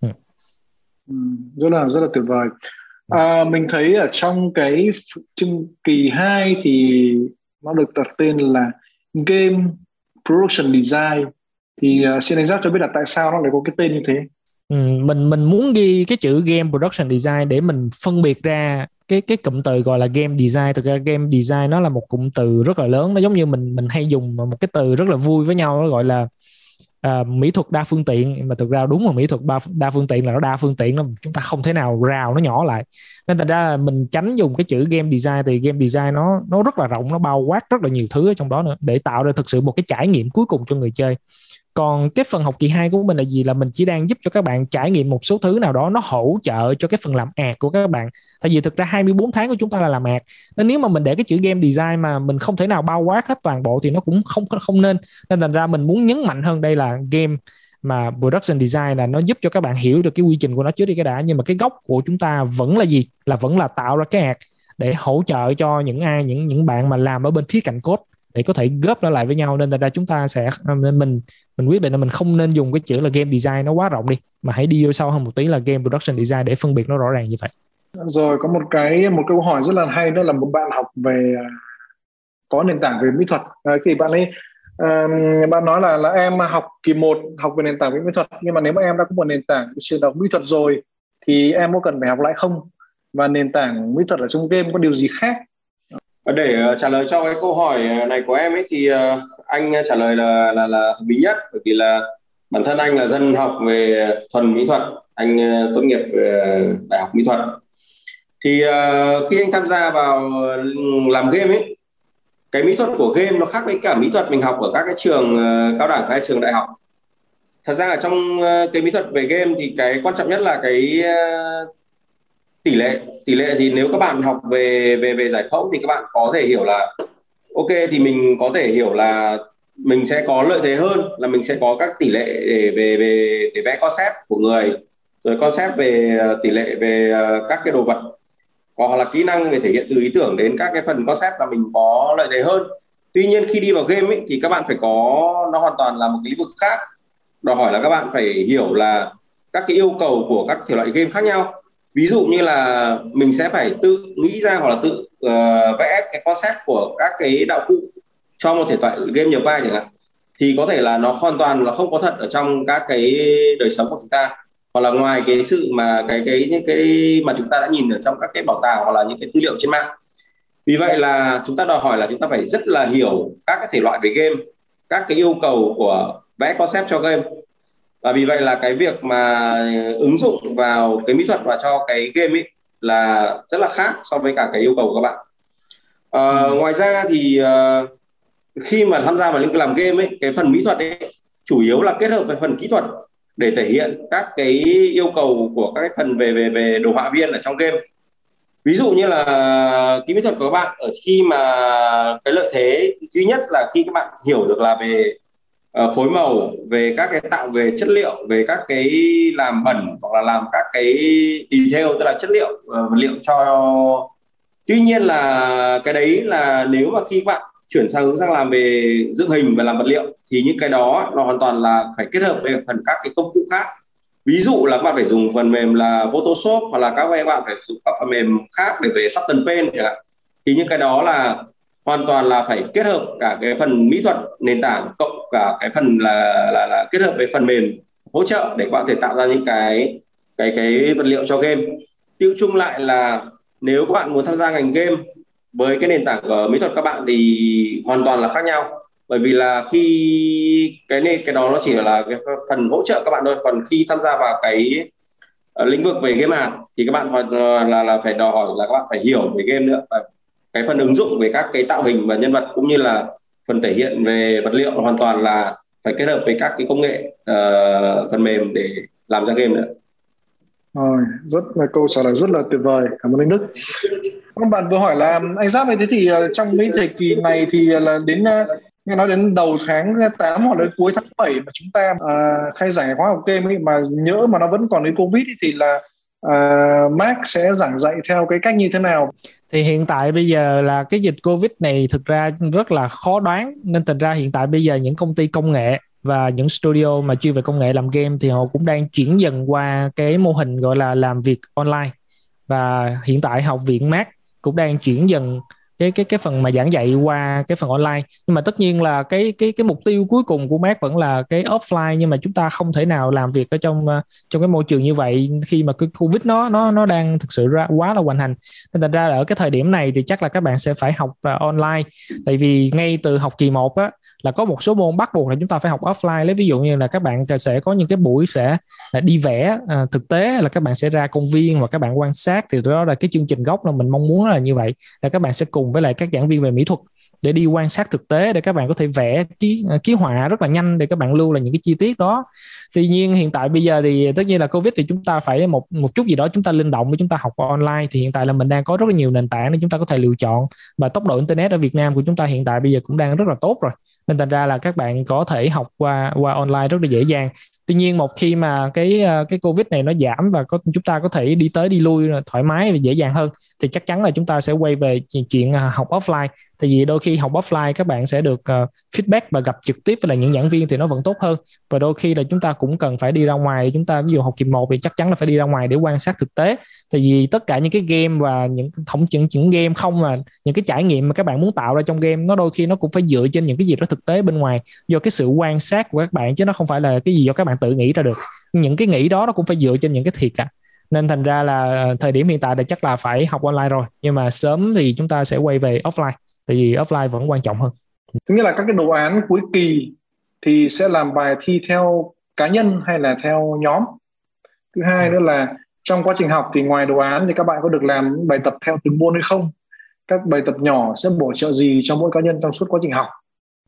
Ừ. Ừ, rất là rất là tuyệt vời. À, mình thấy ở trong cái chương kỳ 2 thì nó được đặt tên là game production design. Thì uh, xin anh giác cho biết là tại sao nó lại có cái tên như thế? Ừ, mình mình muốn ghi cái chữ game production design để mình phân biệt ra cái cái cụm từ gọi là game design. Thực ra game design nó là một cụm từ rất là lớn. Nó giống như mình mình hay dùng một cái từ rất là vui với nhau nó gọi là uh, mỹ thuật đa phương tiện. Mà thực ra đúng là mỹ thuật đa, đa phương tiện là nó đa phương tiện nó chúng ta không thể nào rào nó nhỏ lại. Nên thành ra là mình tránh dùng cái chữ game design thì game design nó nó rất là rộng nó bao quát rất là nhiều thứ ở trong đó nữa để tạo ra thực sự một cái trải nghiệm cuối cùng cho người chơi còn cái phần học kỳ 2 của mình là gì? Là mình chỉ đang giúp cho các bạn trải nghiệm một số thứ nào đó nó hỗ trợ cho cái phần làm ạt của các bạn. Tại vì thực ra 24 tháng của chúng ta là làm ạt nên nếu mà mình để cái chữ game design mà mình không thể nào bao quát hết toàn bộ thì nó cũng không không nên. Nên thành ra mình muốn nhấn mạnh hơn đây là game mà production design là nó giúp cho các bạn hiểu được cái quy trình của nó trước đi cái đã. Nhưng mà cái gốc của chúng ta vẫn là gì? Là vẫn là tạo ra cái ạt để hỗ trợ cho những ai, những những bạn mà làm ở bên phía cạnh code để có thể góp nó lại với nhau nên là chúng ta sẽ à, nên mình mình quyết định là mình không nên dùng cái chữ là game design nó quá rộng đi mà hãy đi vô sâu hơn một tí là game production design để phân biệt nó rõ ràng như vậy. Rồi có một cái một câu hỏi rất là hay đó là một bạn học về à, có nền tảng về mỹ thuật. À, thì bạn ấy um, bạn nói là là em học kỳ 1 học về nền tảng về mỹ thuật nhưng mà nếu mà em đã có một nền tảng trường đọc mỹ thuật rồi thì em có cần phải học lại không? Và nền tảng mỹ thuật ở trong game có điều gì khác? Ờ, để ờ, trả lời cho cái câu hỏi ờ, này của em ấy thì anh trả lời là là là hợp lý nhất. Bởi vì là bản thân anh là dân học về thuần mỹ thuật. Anh tốt nghiệp về đại học mỹ thuật. Thì khi anh tham gia vào ừ, làm game ấy, cái mỹ thuật của game nó khác với cả mỹ thuật mình học ở các cái trường cao đẳng hay trường đại học. Thật ra ở trong cái mỹ thuật về game thì cái quan trọng nhất là cái tỷ lệ tỷ lệ thì nếu các bạn học về về về giải phẫu thì các bạn có thể hiểu là ok thì mình có thể hiểu là mình sẽ có lợi thế hơn là mình sẽ có các tỷ lệ để về về để vẽ concept của người rồi concept về tỷ lệ về ờ, các cái đồ vật. Hoặc là kỹ năng về thể hiện từ ý tưởng đến các cái phần concept là mình có lợi thế hơn. Tuy nhiên khi đi vào game ấy, thì các bạn phải có nó hoàn toàn là một cái lĩnh vực khác. Đòi hỏi là các bạn phải hiểu là các cái yêu cầu của các thể loại game khác nhau ví dụ như là mình sẽ phải tự nghĩ ra hoặc là tự uh, vẽ cái concept của các cái đạo cụ cho một thể loại game nhập vai chẳng hạn. Thì có thể là nó hoàn toàn là không có thật ở trong các cái đời sống của chúng ta. Hoặc là ngoài cái sự mà cái cái những cái mà chúng ta đã nhìn ở trong các cái bảo tàng hoặc là những cái tư liệu trên mạng. Vì vậy là chúng ta đòi hỏi là chúng ta phải rất là hiểu các cái thể loại về game các cái yêu cầu của vẽ concept cho game và vì vậy là cái việc mà ứng dụng vào cái mỹ thuật và cho cái game ấy là rất là khác so với cả cái yêu cầu của các bạn à, ừ. ngoài ra thì uh, khi mà tham gia vào những cái làm game ấy cái phần mỹ thuật ấy chủ yếu là kết hợp với phần kỹ thuật để thể hiện các cái yêu cầu của các cái phần về về về đồ họa viên ở trong game ví dụ như là cái mỹ thuật của các bạn ở khi mà cái lợi thế duy nhất là khi các bạn hiểu được là về uh, phối màu về các cái tạo về chất liệu về các cái làm bẩn hoặc là làm các cái detail tức là chất liệu uh, vật liệu cho tuy nhiên là cái đấy là nếu mà khi bạn chuyển sang hướng sang làm về dựng hình và làm vật liệu thì những cái đó nó hoàn toàn là phải kết hợp với phần các cái công cụ khác. Ví dụ là các bạn phải dùng phần mềm là Photoshop hoặc là các bạn phải dùng các phần mềm khác để về sắp tần pen chẳng hạn. Thì những cái đó là hoàn toàn là phải kết hợp cả cái phần mỹ thuật nền tảng cộng cả cái phần là là, là kết hợp với phần mềm hỗ trợ để các bạn thể tạo ra những cái cái cái vật liệu cho game. Tiêu chung lại là nếu các bạn muốn tham gia ngành game với cái nền tảng của mỹ thuật các bạn thì hoàn toàn là khác nhau. Bởi vì là khi cái này cái đó nó chỉ là cái phần hỗ trợ các bạn thôi. Còn khi tham gia vào cái ờ, lĩnh vực về game art thì các bạn là là phải đòi hỏi là các bạn phải hiểu về game nữa. Và cái phần ứng dụng về các cái tạo hình và nhân vật cũng như là phần thể hiện về vật liệu hoàn toàn là phải kết hợp với các cái công nghệ uh, phần mềm để làm ra game nữa rồi, rất là câu trả lời rất là tuyệt vời. Cảm ơn anh Đức. Các bạn vừa hỏi là anh Giáp này thế thì ờ, trong mấy thời kỳ này thì ờ, là đến nghe nói đến đầu tháng 8 hoặc đến cuối tháng 7 mà chúng ta uh, khai giảng khóa học game ấy, mà nhỡ mà nó vẫn còn đến Covid ấy, thì là uh, Mark sẽ giảng dạy theo cái cách như thế nào? Thì hiện tại bây giờ là cái dịch Covid này thực ra rất là khó đoán nên thành ra hiện tại bây giờ những công ty công nghệ và những studio mà chuyên về công nghệ làm game thì họ cũng đang chuyển dần qua cái mô hình gọi là làm việc online và hiện tại học viện Mac cũng đang chuyển dần cái cái cái phần mà giảng dạy qua cái phần online. Nhưng mà tất nhiên là cái cái cái mục tiêu cuối cùng của mát vẫn là cái offline nhưng mà chúng ta không thể nào làm việc ở trong ờ, trong cái môi trường như vậy khi mà cái covid nó nó nó đang thực sự ra quá là hoành hành. Nên thành ra ở cái thời điểm này thì chắc là các bạn sẽ phải học uh, online. Tại vì ngay từ học kỳ 1 á là có một số môn bắt buộc là chúng ta phải học offline lấy ví dụ như là các bạn sẽ có những cái buổi sẽ là đi vẽ à, thực tế là các bạn sẽ ra công viên và các bạn quan sát. Thì đó là cái chương trình gốc là mình mong muốn là như vậy là các bạn sẽ cùng với lại các giảng viên về mỹ thuật để đi quan sát thực tế để các bạn có thể vẽ ký à, ký họa rất là nhanh để các bạn lưu là những cái chi tiết đó. Tuy nhiên, hiện tại bây giờ thì tất nhiên là covid thì chúng ta phải một một chút gì đó chúng ta linh động với chúng ta học online thì hiện tại là mình đang có rất là nhiều nền tảng để chúng ta có thể lựa chọn và tốc độ internet ở Việt Nam của chúng ta hiện tại bây giờ cũng đang rất là tốt rồi. Nên thành ra là các bạn có thể học qua qua online rất là dễ dàng tuy nhiên một khi mà cái ờ, cái covid này nó giảm và có, chúng ta có thể đi tới đi lui ờ, thoải mái và dễ dàng hơn, thì chắc chắn là chúng ta sẽ quay về chuyện ờ, học offline. Tại vì đôi khi học offline các bạn sẽ được feedback và gặp trực tiếp với là những giảng viên thì nó vẫn tốt hơn. Và đôi khi là chúng ta cũng cần phải đi ra ngoài, chúng ta ví dụ học kỳ một thì chắc chắn là phải đi ra ngoài để quan sát thực tế. Tại vì tất cả những cái game và những thống những những game không mà, những cái trải nghiệm mà các bạn muốn tạo ra trong game, nó đôi khi nó cũng phải dựa trên những cái gì đó thực tế bên ngoài. Do cái sự quan sát của các bạn chứ nó không phải là cái gì do các bạn tự nghĩ ra được. Những cái nghĩ đó nó cũng phải dựa trên những cái thiệt cả nên thành ra là ờ, thời điểm hiện tại thì chắc là phải học online rồi. Nhưng mà sớm thì chúng ta sẽ quay về offline tại vì offline vẫn quan trọng hơn. Thứ nghĩa là các cái đồ án cuối kỳ thì sẽ làm bài thi theo cá nhân hay là theo nhóm. Thứ hai ừ. nữa là trong quá trình học thì ngoài đồ án thì các bạn có được làm bài tập theo từng môn hay không? Các bài tập nhỏ sẽ bổ trợ gì cho mỗi cá nhân trong suốt quá trình học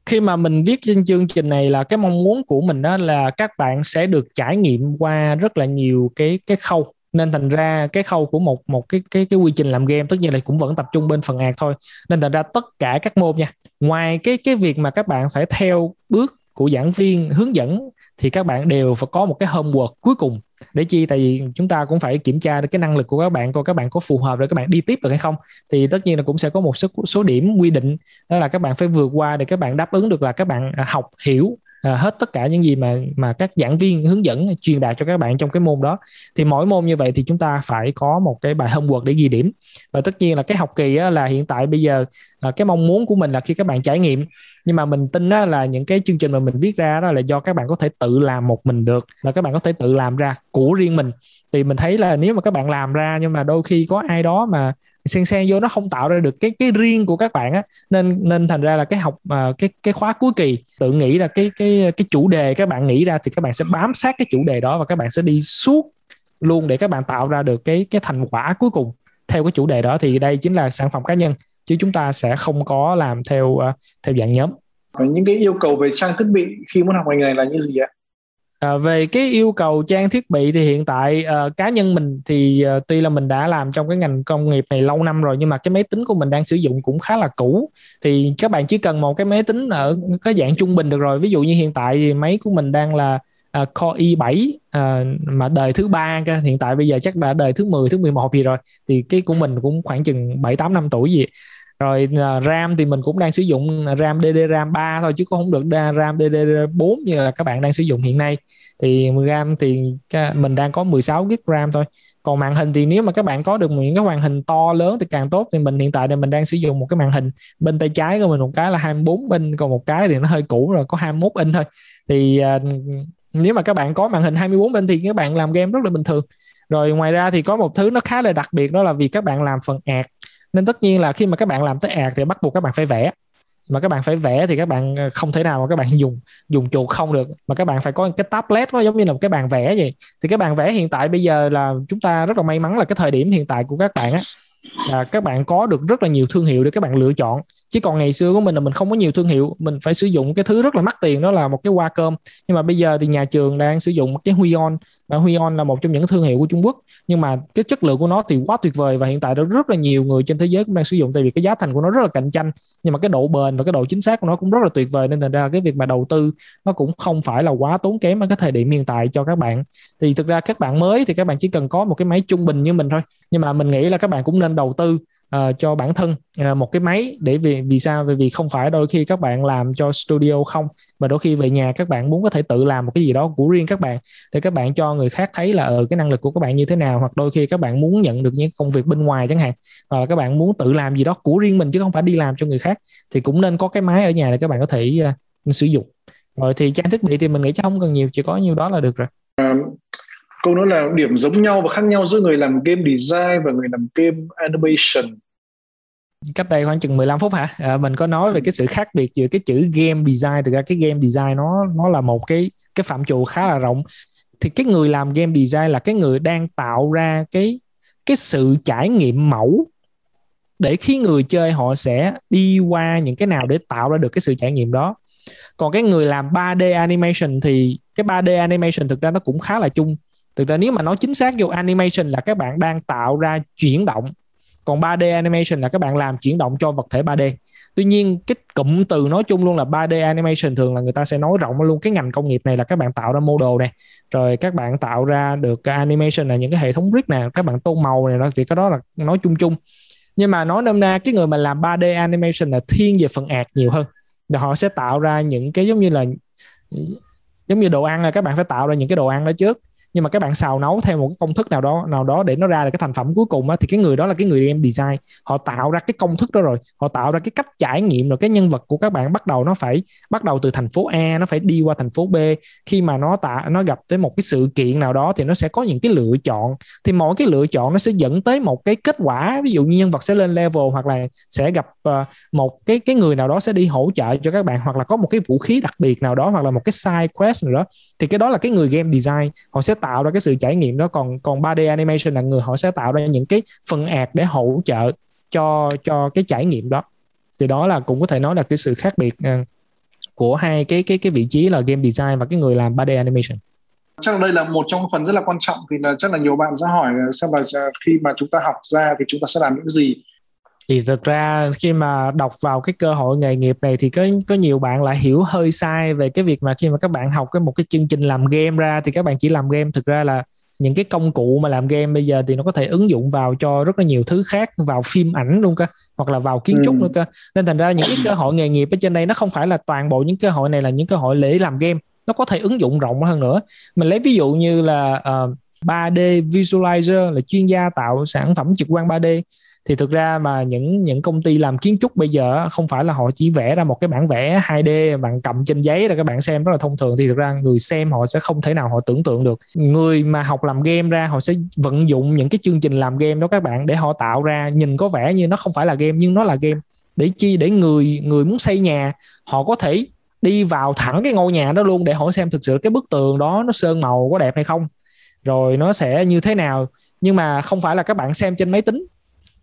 khi mà mình viết trên chương trình này là cái mong muốn của mình đó là các bạn sẽ được trải nghiệm qua rất là nhiều cái cái khâu. Nên thành ra cái khâu của một một cái cái cái quy trình làm game, tất nhiên là cũng vẫn tập trung bên phần ạc thôi. Nên thành ra tất cả các môn nha, ngoài cái cái việc mà các bạn phải theo bước của giảng viên hướng dẫn, thì các bạn đều phải có một cái homework cuối cùng để chi? Tại vì chúng ta cũng phải kiểm tra được cái năng lực của các bạn, coi các bạn có phù hợp để các bạn đi tiếp được hay không. Thì tất nhiên là cũng sẽ có một số số điểm quy định, đó là các bạn phải vượt qua để các bạn đáp ứng được là các bạn à, học, hiểu à, hết tất cả những gì mà mà các giảng viên hướng dẫn truyền đạt cho các bạn trong cái môn đó. Thì mỗi môn như vậy thì chúng ta phải có một cái bài homework để ghi điểm. Và tất nhiên là cái học kỳ á, là hiện tại bây giờ à, cái mong muốn của mình là khi các bạn trải nghiệm. Nhưng mà mình tin á, là những cái chương trình mà mình viết ra đó là do các bạn có thể tự làm một mình được và các bạn có thể tự làm ra của riêng mình. Thì mình thấy là nếu mà các bạn làm ra nhưng mà đôi khi có ai đó mà xen xen vô nó không tạo ra được cái cái riêng của các bạn á. Nên nên thành ra là cái học uh, cái cái khóa cuối kỳ tự nghĩ là cái cái cái chủ đề các bạn nghĩ ra thì các bạn sẽ bám sát cái chủ đề đó và các bạn sẽ đi suốt luôn để các bạn tạo ra được cái cái thành quả cuối cùng theo cái chủ đề đó. Thì đây chính là sản phẩm cá nhân chứ chúng ta sẽ không có làm theo uh, theo dạng nhóm. Những cái yêu cầu về trang thiết bị khi muốn học ngành này là như gì ạ? À, về cái yêu cầu trang thiết bị thì hiện tại uh, cá nhân mình thì uh, tuy là mình đã làm trong cái ngành công nghiệp này lâu năm rồi nhưng mà cái máy tính của mình đang sử dụng cũng khá là cũ. Thì các bạn chỉ cần một cái máy tính ở cái dạng trung bình được rồi. Ví dụ như hiện tại thì máy của mình đang là uh, Core i7 uh, mà đời thứ ba hiện tại bây giờ chắc đã đời thứ 10 thứ 11 gì rồi. Thì cái của mình cũng khoảng chừng 7 8 năm tuổi gì rồi uh, RAM thì mình cũng đang sử dụng à, RAM DDR3 thôi chứ cũng không được RAM DDR4 như là các bạn đang sử dụng hiện nay. Thì RAM thì mình đang có 16 GB RAM thôi. Còn màn hình thì nếu mà các bạn có được những cái màn hình to lớn thì càng tốt. Thì mình hiện tại thì mình đang sử dụng một cái màn hình bên tay trái của mình một cái là 24 inch còn một cái thì nó hơi cũ rồi có 21 inch thôi. Thì uh, nếu mà các bạn có màn hình 24 inch thì các bạn làm game rất là bình thường. Rồi ngoài ra thì có một thứ nó khá là đặc biệt đó là vì các bạn làm phần ạc nên tất nhiên là khi mà các bạn làm tới ạc thì bắt buộc các bạn phải vẽ. Mà các bạn phải vẽ thì các bạn ờ, không thể nào mà các bạn dùng dùng chuột không được. Mà các bạn phải có cái tablet nó giống như là một cái bàn vẽ vậy. Thì cái bàn vẽ hiện tại bây giờ là chúng ta rất là may mắn là cái thời điểm hiện tại của các bạn á, là các bạn có được rất là nhiều thương hiệu để các bạn lựa chọn chứ còn ngày xưa của mình là mình không có nhiều thương hiệu, mình phải sử dụng cái thứ rất là mắc tiền, đó là một cái hoa cơm. Nhưng mà bây giờ thì nhà trường đang sử dụng một cái huy on và huy on là một trong những thương hiệu của Trung Quốc. Nhưng mà cái chất lượng của nó thì quá tuyệt vời, và hiện tại đó rất là nhiều người trên thế giới cũng đang sử dụng, tại vì cái giá thành của nó rất là cạnh tranh. Nhưng mà cái độ bền và cái độ chính xác của nó cũng rất là tuyệt vời, nên thành ra cái việc mà đầu tư nó cũng không phải là quá tốn kém ở cái thời điểm hiện tại cho các bạn. Thì thực ra các bạn mới thì các bạn chỉ cần có một cái máy trung bình như mình thôi. Nhưng mà mình nghĩ là các bạn cũng nên đầu tư uh, cho bản thân uh, một cái máy để vì vì sao? Vì vì không phải đôi khi các bạn làm cho studio không mà đôi khi về nhà các bạn muốn có thể tự làm một cái gì đó của riêng các bạn để các bạn cho người khác thấy là ở ờ, cái năng lực của các bạn như thế nào hoặc đôi khi các bạn muốn nhận được những công việc bên ngoài chẳng hạn hoặc là các bạn muốn tự làm gì đó của riêng mình chứ không phải đi làm cho người khác thì cũng nên có cái máy ở nhà để các bạn có thể uh, sử dụng. Rồi thì trang thiết bị thì mình nghĩ chắc không cần nhiều chỉ có nhiêu đó là được rồi câu nói là điểm giống nhau và khác nhau giữa người làm game design và người làm game animation. Cách đây khoảng chừng 15 phút hả? À, mình có nói về cái sự khác biệt giữa cái chữ game design thực ra cái game design nó nó là một cái cái phạm trù khá là rộng. Thì cái người làm game design là cái người đang tạo ra cái cái sự trải nghiệm mẫu để khi người chơi họ sẽ đi qua những cái nào để tạo ra được cái sự trải nghiệm đó. Còn cái người làm 3D animation thì cái 3D animation thực ra nó cũng khá là chung thực ra nếu mà nói chính xác vô animation là các bạn đang tạo ra chuyển động, còn 3D animation là các bạn làm chuyển động cho vật thể 3D tuy nhiên, cái cụm từ nói chung luôn là 3D animation thường là người ta sẽ nói rộng luôn. Cái ngành công nghiệp này là các bạn tạo ra model này rồi các bạn tạo ra được cái animation là những cái hệ thống rig nè, các bạn tô màu này đó thì cái đó là nói chung chung. Nhưng mà nói nôm na, cái người mà làm 3D animation là thiên về phần ạt nhiều hơn. Và họ sẽ tạo ra những cái giống như là, giống như đồ ăn là các bạn phải tạo ra những cái đồ ăn đó trước nhưng mà các bạn xào nấu theo một cái công thức nào đó nào đó để nó ra được cái thành phẩm cuối cùng á, thì cái người đó là cái người game design. Họ tạo ra cái công thức đó rồi. Họ tạo ra cái cách trải nghiệm rồi cái nhân vật của các bạn bắt đầu nó phải bắt đầu từ thành phố A nó phải đi qua thành phố B. Khi mà nó tạo nó gặp tới một cái sự kiện nào đó thì nó sẽ có những cái lựa chọn. Thì mỗi cái lựa chọn nó sẽ dẫn tới một cái kết quả. Ví dụ như nhân vật sẽ lên level hoặc là sẽ gặp uh, một cái cái người nào đó sẽ đi hỗ trợ cho các bạn hoặc là có một cái vũ khí đặc biệt nào đó hoặc là một cái side quest nào đó thì cái đó là cái người game design. Họ sẽ tạo ra cái sự trải nghiệm đó. Còn còn 3D animation là người họ sẽ tạo ra những cái phần ạt để hỗ trợ cho cho cái trải nghiệm đó. Thì đó là cũng có thể nói là cái sự khác biệt ờ, của hai cái cái cái vị trí là game design và cái người làm 3D animation. Chắc đây là một trong phần rất là quan trọng thì là chắc là nhiều bạn sẽ hỏi xem là à, khi mà chúng ta học ra thì chúng ta sẽ làm những gì thì thực ra khi mà đọc vào cái cơ hội nghề nghiệp này thì có có nhiều bạn lại hiểu hơi sai về cái việc mà khi mà các bạn học cái một cái chương trình làm game ra thì các bạn chỉ làm game. Thực ra là những cái công cụ mà làm game bây giờ thì nó có thể ứng dụng vào cho rất là nhiều thứ khác vào phim ảnh luôn cơ hoặc là vào kiến trúc ừ. nữa cơ. Nên thành ra những cái cơ hội nghề nghiệp ở trên đây nó không phải là toàn bộ những cơ hội này là những cơ hội để làm game. Nó có thể ứng dụng rộng hơn nữa. Mình lấy ví dụ như là uh, ờ, 3D visualizer là chuyên gia tạo sản phẩm trực quan 3D thì thực ra mà những những công ty làm kiến trúc bây giờ không phải là họ chỉ vẽ ra một cái bản vẽ 2D bạn cầm trên giấy là các bạn xem rất là thông thường. Thì thực ra người xem họ sẽ không thể nào họ tưởng tượng được. Người mà học làm game ra họ sẽ vận dụng những cái chương trình làm game đó các bạn để họ tạo ra nhìn có vẻ như nó không phải là game nhưng nó là game. Để chi, để người người muốn xây nhà, họ có thể đi vào thẳng cái ngôi nhà đó luôn để họ xem thực sự cái bức tường đó nó sơn màu có đẹp hay không. Rồi nó sẽ như thế nào. Nhưng mà không phải là các bạn xem trên máy tính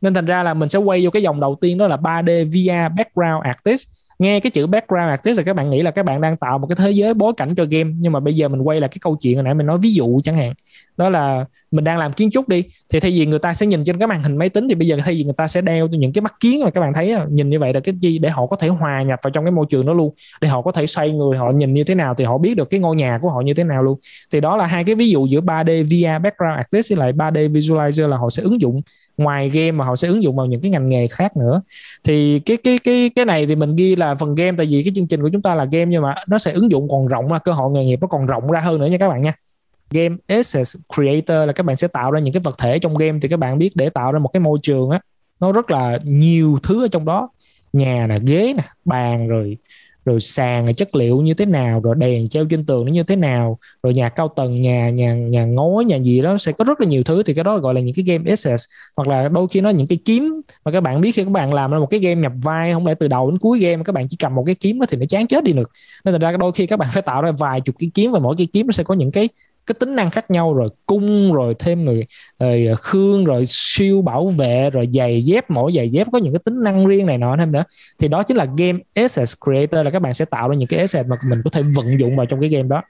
nên thành ra là mình sẽ quay vô cái dòng đầu tiên, đó là 3D VR background artist. Nghe cái chữ background artist là các bạn nghĩ là các bạn đang tạo một cái thế giới bối cảnh cho game, nhưng mà bây giờ mình quay là cái câu chuyện hồi nãy mình nói, ví dụ chẳng hạn. Đó là mình đang làm kiến trúc đi, thì thay vì người ta sẽ nhìn trên cái màn hình máy tính, thì bây giờ thay vì người ta sẽ đeo những cái mắt kiến mà các bạn thấy nhìn như vậy là cái gì để họ có thể hòa nhập vào trong cái môi trường đó luôn. Để họ có thể xoay người, họ nhìn như thế nào thì họ biết được cái ngôi nhà của họ như thế nào luôn. Thì đó là hai cái ví dụ giữa 3D VR background artist với lại 3D visualizer là họ sẽ ứng dụng ngoài game mà họ sẽ ứng dụng vào những cái ngành nghề khác nữa. Thì cái cái cái cái này thì mình ghi là phần game, tại vì cái chương trình của chúng ta là game nhưng mà nó sẽ ứng dụng còn rộng ra, cơ hội nghề nghiệp nó còn rộng ra hơn nữa nha các bạn nha. Game assets creator là các bạn sẽ tạo ra những cái vật thể trong game. Thì các bạn biết để tạo ra một cái môi trường á, nó rất là nhiều thứ ở trong đó. Nhà nè, ghế nè, bàn rồi rồi sàn là chất liệu như thế nào, rồi đèn treo trên tường nó như thế nào, rồi nhà cao tầng, nhà nhà nhà ngói, nhà gì đó, sẽ có rất là nhiều thứ. Thì cái đó gọi là những cái game assets hoặc là đôi khi nó những cái kiếm. Mà các bạn biết khi các bạn làm ra một cái game nhập vai, không lẽ từ đầu đến cuối game các bạn chỉ cầm một cái kiếm đó thì nó chán chết đi được. Nên thành ra đôi khi các bạn phải tạo ra vài chục cái kiếm và mỗi cái kiếm nó sẽ có những cái cái tính năng khác nhau, rồi cung, rồi thêm người, rồi khương, rồi siêu bảo vệ, rồi giày dép, mỗi giày dép có những cái tính năng riêng này nọ thêm nữa. Thì đó chính là game asset creator là các bạn sẽ tạo ra những cái asset mà mình có thể vận dụng vào trong cái game đó.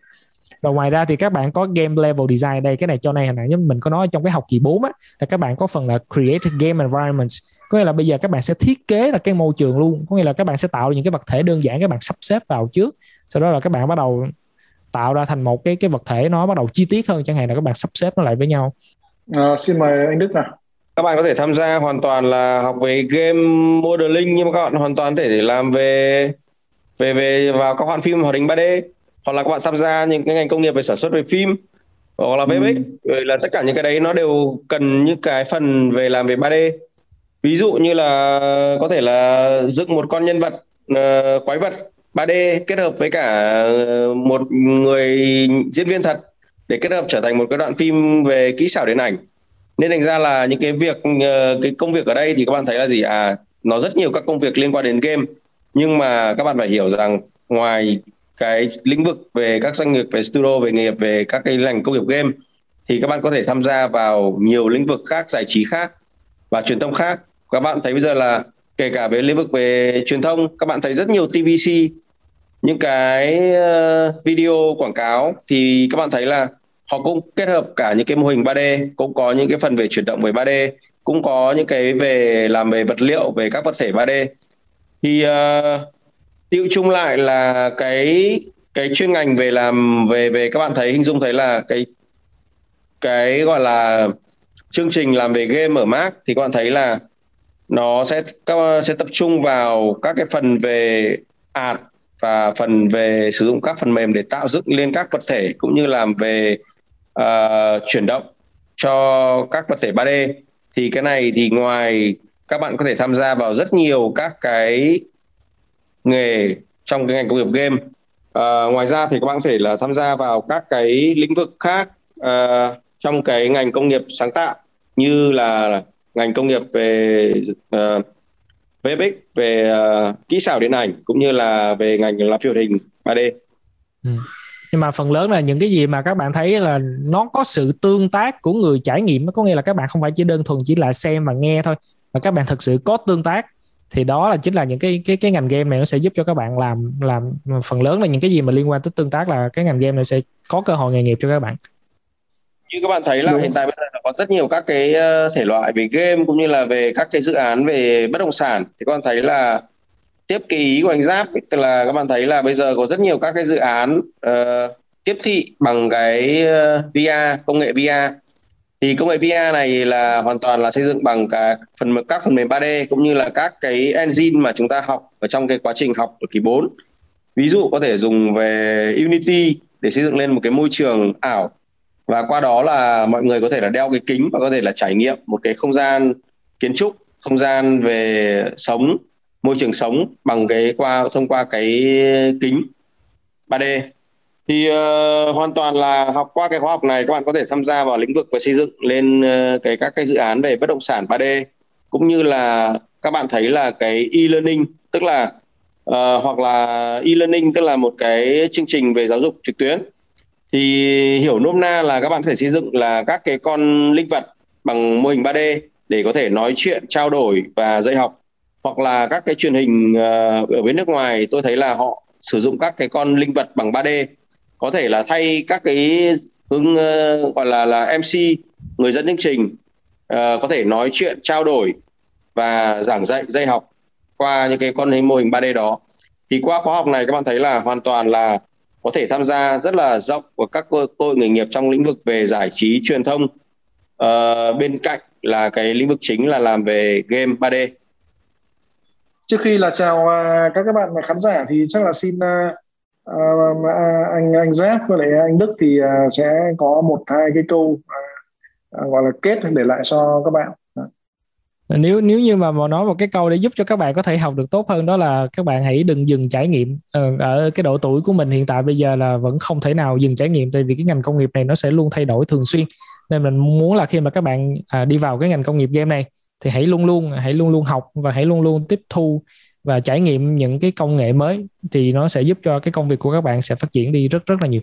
Và ngoài ra thì các bạn có game level design đây, cái này cho này hồi nãy mình có nói trong cái học kỳ 4 á, là các bạn có phần là create game environments. Có nghĩa là bây giờ các bạn sẽ thiết kế là cái môi trường luôn. Có nghĩa là các bạn sẽ tạo những cái vật thể đơn giản các bạn sắp xếp vào trước. Sau đó là các bạn bắt đầu tạo ra thành một cái cái vật thể nó bắt đầu chi tiết hơn chẳng hạn là các bạn sắp xếp nó lại với nhau. À, xin mời anh Đức nào. Các bạn có thể tham gia hoàn toàn là học về game modeling nhưng mà các bạn hoàn toàn thể để làm về về về vào các hoạt phim hoạt hình 3D hoặc là các bạn tham gia những cái ngành công nghiệp về sản xuất về phim hoặc là VFX ừ. là tất cả những cái đấy nó đều cần những cái phần về làm về 3D ví dụ như là có thể là dựng một con nhân vật uh, quái vật 3D kết hợp với cả ờ, một người diễn viên thật để kết hợp trở thành một cái đoạn phim về kỹ xảo điện ảnh. Nên thành ra là những cái việc ờ, cái công việc ở đây thì các bạn thấy là gì? À nó rất nhiều các công việc liên quan đến game. Nhưng mà các bạn phải hiểu rằng ngoài cái lĩnh vực về các doanh nghiệp, về studio, về nghiệp, về các cái ngành công nghiệp game, thì các bạn có thể tham gia vào nhiều lĩnh vực khác, giải trí khác và truyền thông khác. Các bạn thấy bây giờ là kể cả về lĩnh vực về truyền thông, các bạn thấy rất nhiều TVC những cái ờ, video quảng cáo thì các bạn thấy là họ cũng kết hợp cả những cái mô hình 3D cũng có những cái phần về chuyển động về 3D cũng có những cái về làm về vật liệu về các vật thể 3D thì ờ, uh, tiêu chung lại là cái cái chuyên ngành về làm về về các bạn thấy hình dung thấy là cái cái gọi là chương trình làm về game ở Mac thì các bạn thấy là nó sẽ các sẽ tập trung vào các cái phần về art và phần về sử dụng các phần mềm để tạo dựng lên các vật thể cũng như làm về uh, chuyển động cho các vật thể 3D thì cái này thì ngoài các bạn có thể tham gia vào rất nhiều các cái nghề trong cái ngành công nghiệp game. Uh, ngoài ra thì các bạn có thể là tham gia vào các cái lĩnh vực khác uh, trong cái ngành công nghiệp sáng tạo như là ngành công nghiệp về uh, VFX về uh, kỹ xảo điện ảnh cũng như là về ngành làm phim hình 3D. Ừ. Nhưng mà phần lớn là những cái gì mà các bạn thấy là nó có sự tương tác của người trải nghiệm có nghĩa là các bạn không phải chỉ đơn thuần chỉ là xem và nghe thôi mà các bạn thực sự có tương tác thì đó là chính là những cái cái cái ngành game này nó sẽ giúp cho các bạn làm làm phần lớn là những cái gì mà liên quan tới tương tác là cái ngành game này sẽ có cơ hội nghề nghiệp cho các bạn như các bạn thấy là Đúng. hiện tại bây giờ có rất nhiều các cái ờ, thể loại về game cũng như là về các cái dự án về bất động sản. Thì các bạn thấy là tiếp cái ý của anh Giáp tức là các bạn thấy là bây giờ có rất nhiều các cái dự án uh, tiếp thị bằng cái uh, ờ, VR công nghệ VR thì công nghệ VR này là hoàn toàn là xây dựng bằng cả phần các phần mềm 3D cũng như là các cái engine mà chúng ta học ở trong cái quá trình học ở kỳ 4 ví dụ có thể dùng về Unity để xây dựng lên một cái môi trường ảo và qua đó là mọi người có thể là đeo cái kính và có thể là trải nghiệm một cái không gian kiến trúc không gian về sống môi trường sống bằng cái qua thông qua cái kính 3D thì uh, hoàn toàn là học qua cái khóa học này các bạn có thể tham gia vào lĩnh vực về xây dựng lên uh, cái các cái dự án về bất động sản 3D cũng như là các bạn thấy là cái e-learning tức là uh, hoặc là e-learning tức là một cái chương trình về giáo dục trực tuyến thì hiểu nôm na là các bạn có thể xây dựng là các cái con linh vật bằng mô hình 3D để có thể nói chuyện, trao đổi và dạy học. Hoặc là các cái truyền hình ờ, ở bên nước ngoài, tôi thấy là họ sử dụng các cái con linh vật bằng 3D có thể là thay các cái hướng ờ, gọi là là MC người dẫn chương trình ờ, có thể nói chuyện, trao đổi và giảng dạy dạy học qua những cái con hình mô hình 3D đó. Thì qua khóa học này các bạn thấy là hoàn toàn là có thể tham gia rất là rộng của các cơ hội nghề nghiệp trong lĩnh vực về giải trí truyền thông. Uh, bên cạnh là cái lĩnh vực chính là làm về game 3D trước khi là chào uh, các các bạn khán giả thì chắc là xin uh, uh, anh anh Giáp với lại anh Đức thì uh, sẽ có một hai cái câu uh, gọi là kết để lại cho các bạn nếu nếu như mà mà nói một cái câu để giúp cho các bạn có thể học được tốt hơn đó là các bạn hãy đừng dừng trải nghiệm. Ờ, ở cái độ tuổi của mình hiện tại bây giờ là vẫn không thể nào dừng trải nghiệm tại vì cái ngành công nghiệp này nó sẽ luôn thay đổi thường xuyên. Nên mình muốn là khi mà các bạn à, đi vào cái ngành công nghiệp game này thì hãy luôn luôn hãy luôn luôn học và hãy luôn luôn tiếp thu và trải nghiệm những cái công nghệ mới thì nó sẽ giúp cho cái công việc của các bạn sẽ phát triển đi rất rất là nhiều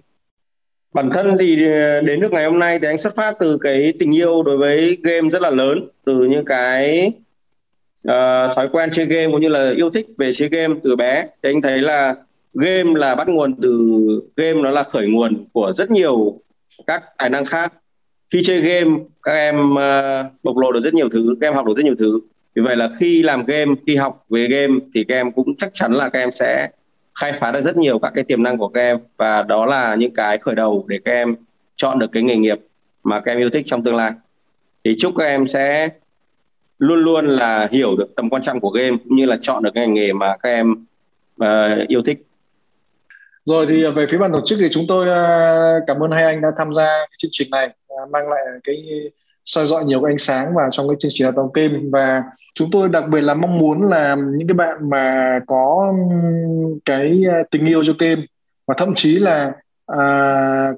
bản thân thì ờ, đến nước ngày hôm nay thì anh xuất phát từ cái tình yêu đối với game rất là lớn từ những cái uh, thói quen chơi game cũng như là yêu thích về chơi game từ bé. Thì anh thấy là game là bắt nguồn từ game nó là khởi nguồn của rất nhiều các tài năng khác. Khi chơi game các em uh, bộc lộ được rất nhiều thứ các em học được rất nhiều thứ. Vì vậy là khi làm game khi học về game thì các em cũng chắc chắn là các em sẽ khai phá được rất nhiều các cái tiềm năng của các em. Và đó là những cái khởi đầu để các em chọn được cái nghề nghiệp mà các em yêu thích trong tương lai. Thì chúc các em sẽ luôn luôn là hiểu được tầm quan trọng của game cũng như là chọn được cái ngành nghề mà các em uh, yêu thích. Rồi thì về phía ban tổ chức thì chúng tôi uh, cảm ơn hai anh đã tham gia cái chương trình này uh, mang lại cái soi dọi nhiều ánh sáng vào trong cái chương trình đào tạo game. Và chúng tôi đặc biệt là mong muốn là những cái bạn mà có cái à, tình yêu cho game và thậm chí là à,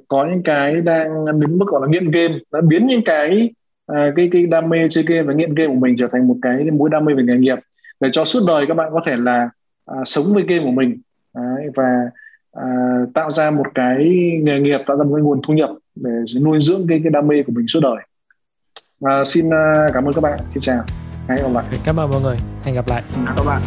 có những cái đang đến mức gọi là nghiện game đã biến những cái à, cái cái đam mê chơi game và nghiện game của mình trở thành một cái mối đam mê về nghề nghiệp để cho suốt đời các bạn có thể là à, sống với game của mình. Đấy, và à, tạo ra một cái nghề nghiệp tạo ra một cái nguồn thu nhập để nuôi dưỡng cái cái đam mê của mình suốt đời à, xin à, cảm ơn các bạn. Xin chào. Hẹn gặp lại. Cảm ơn mọi người. Hẹn gặp lại. Các bạn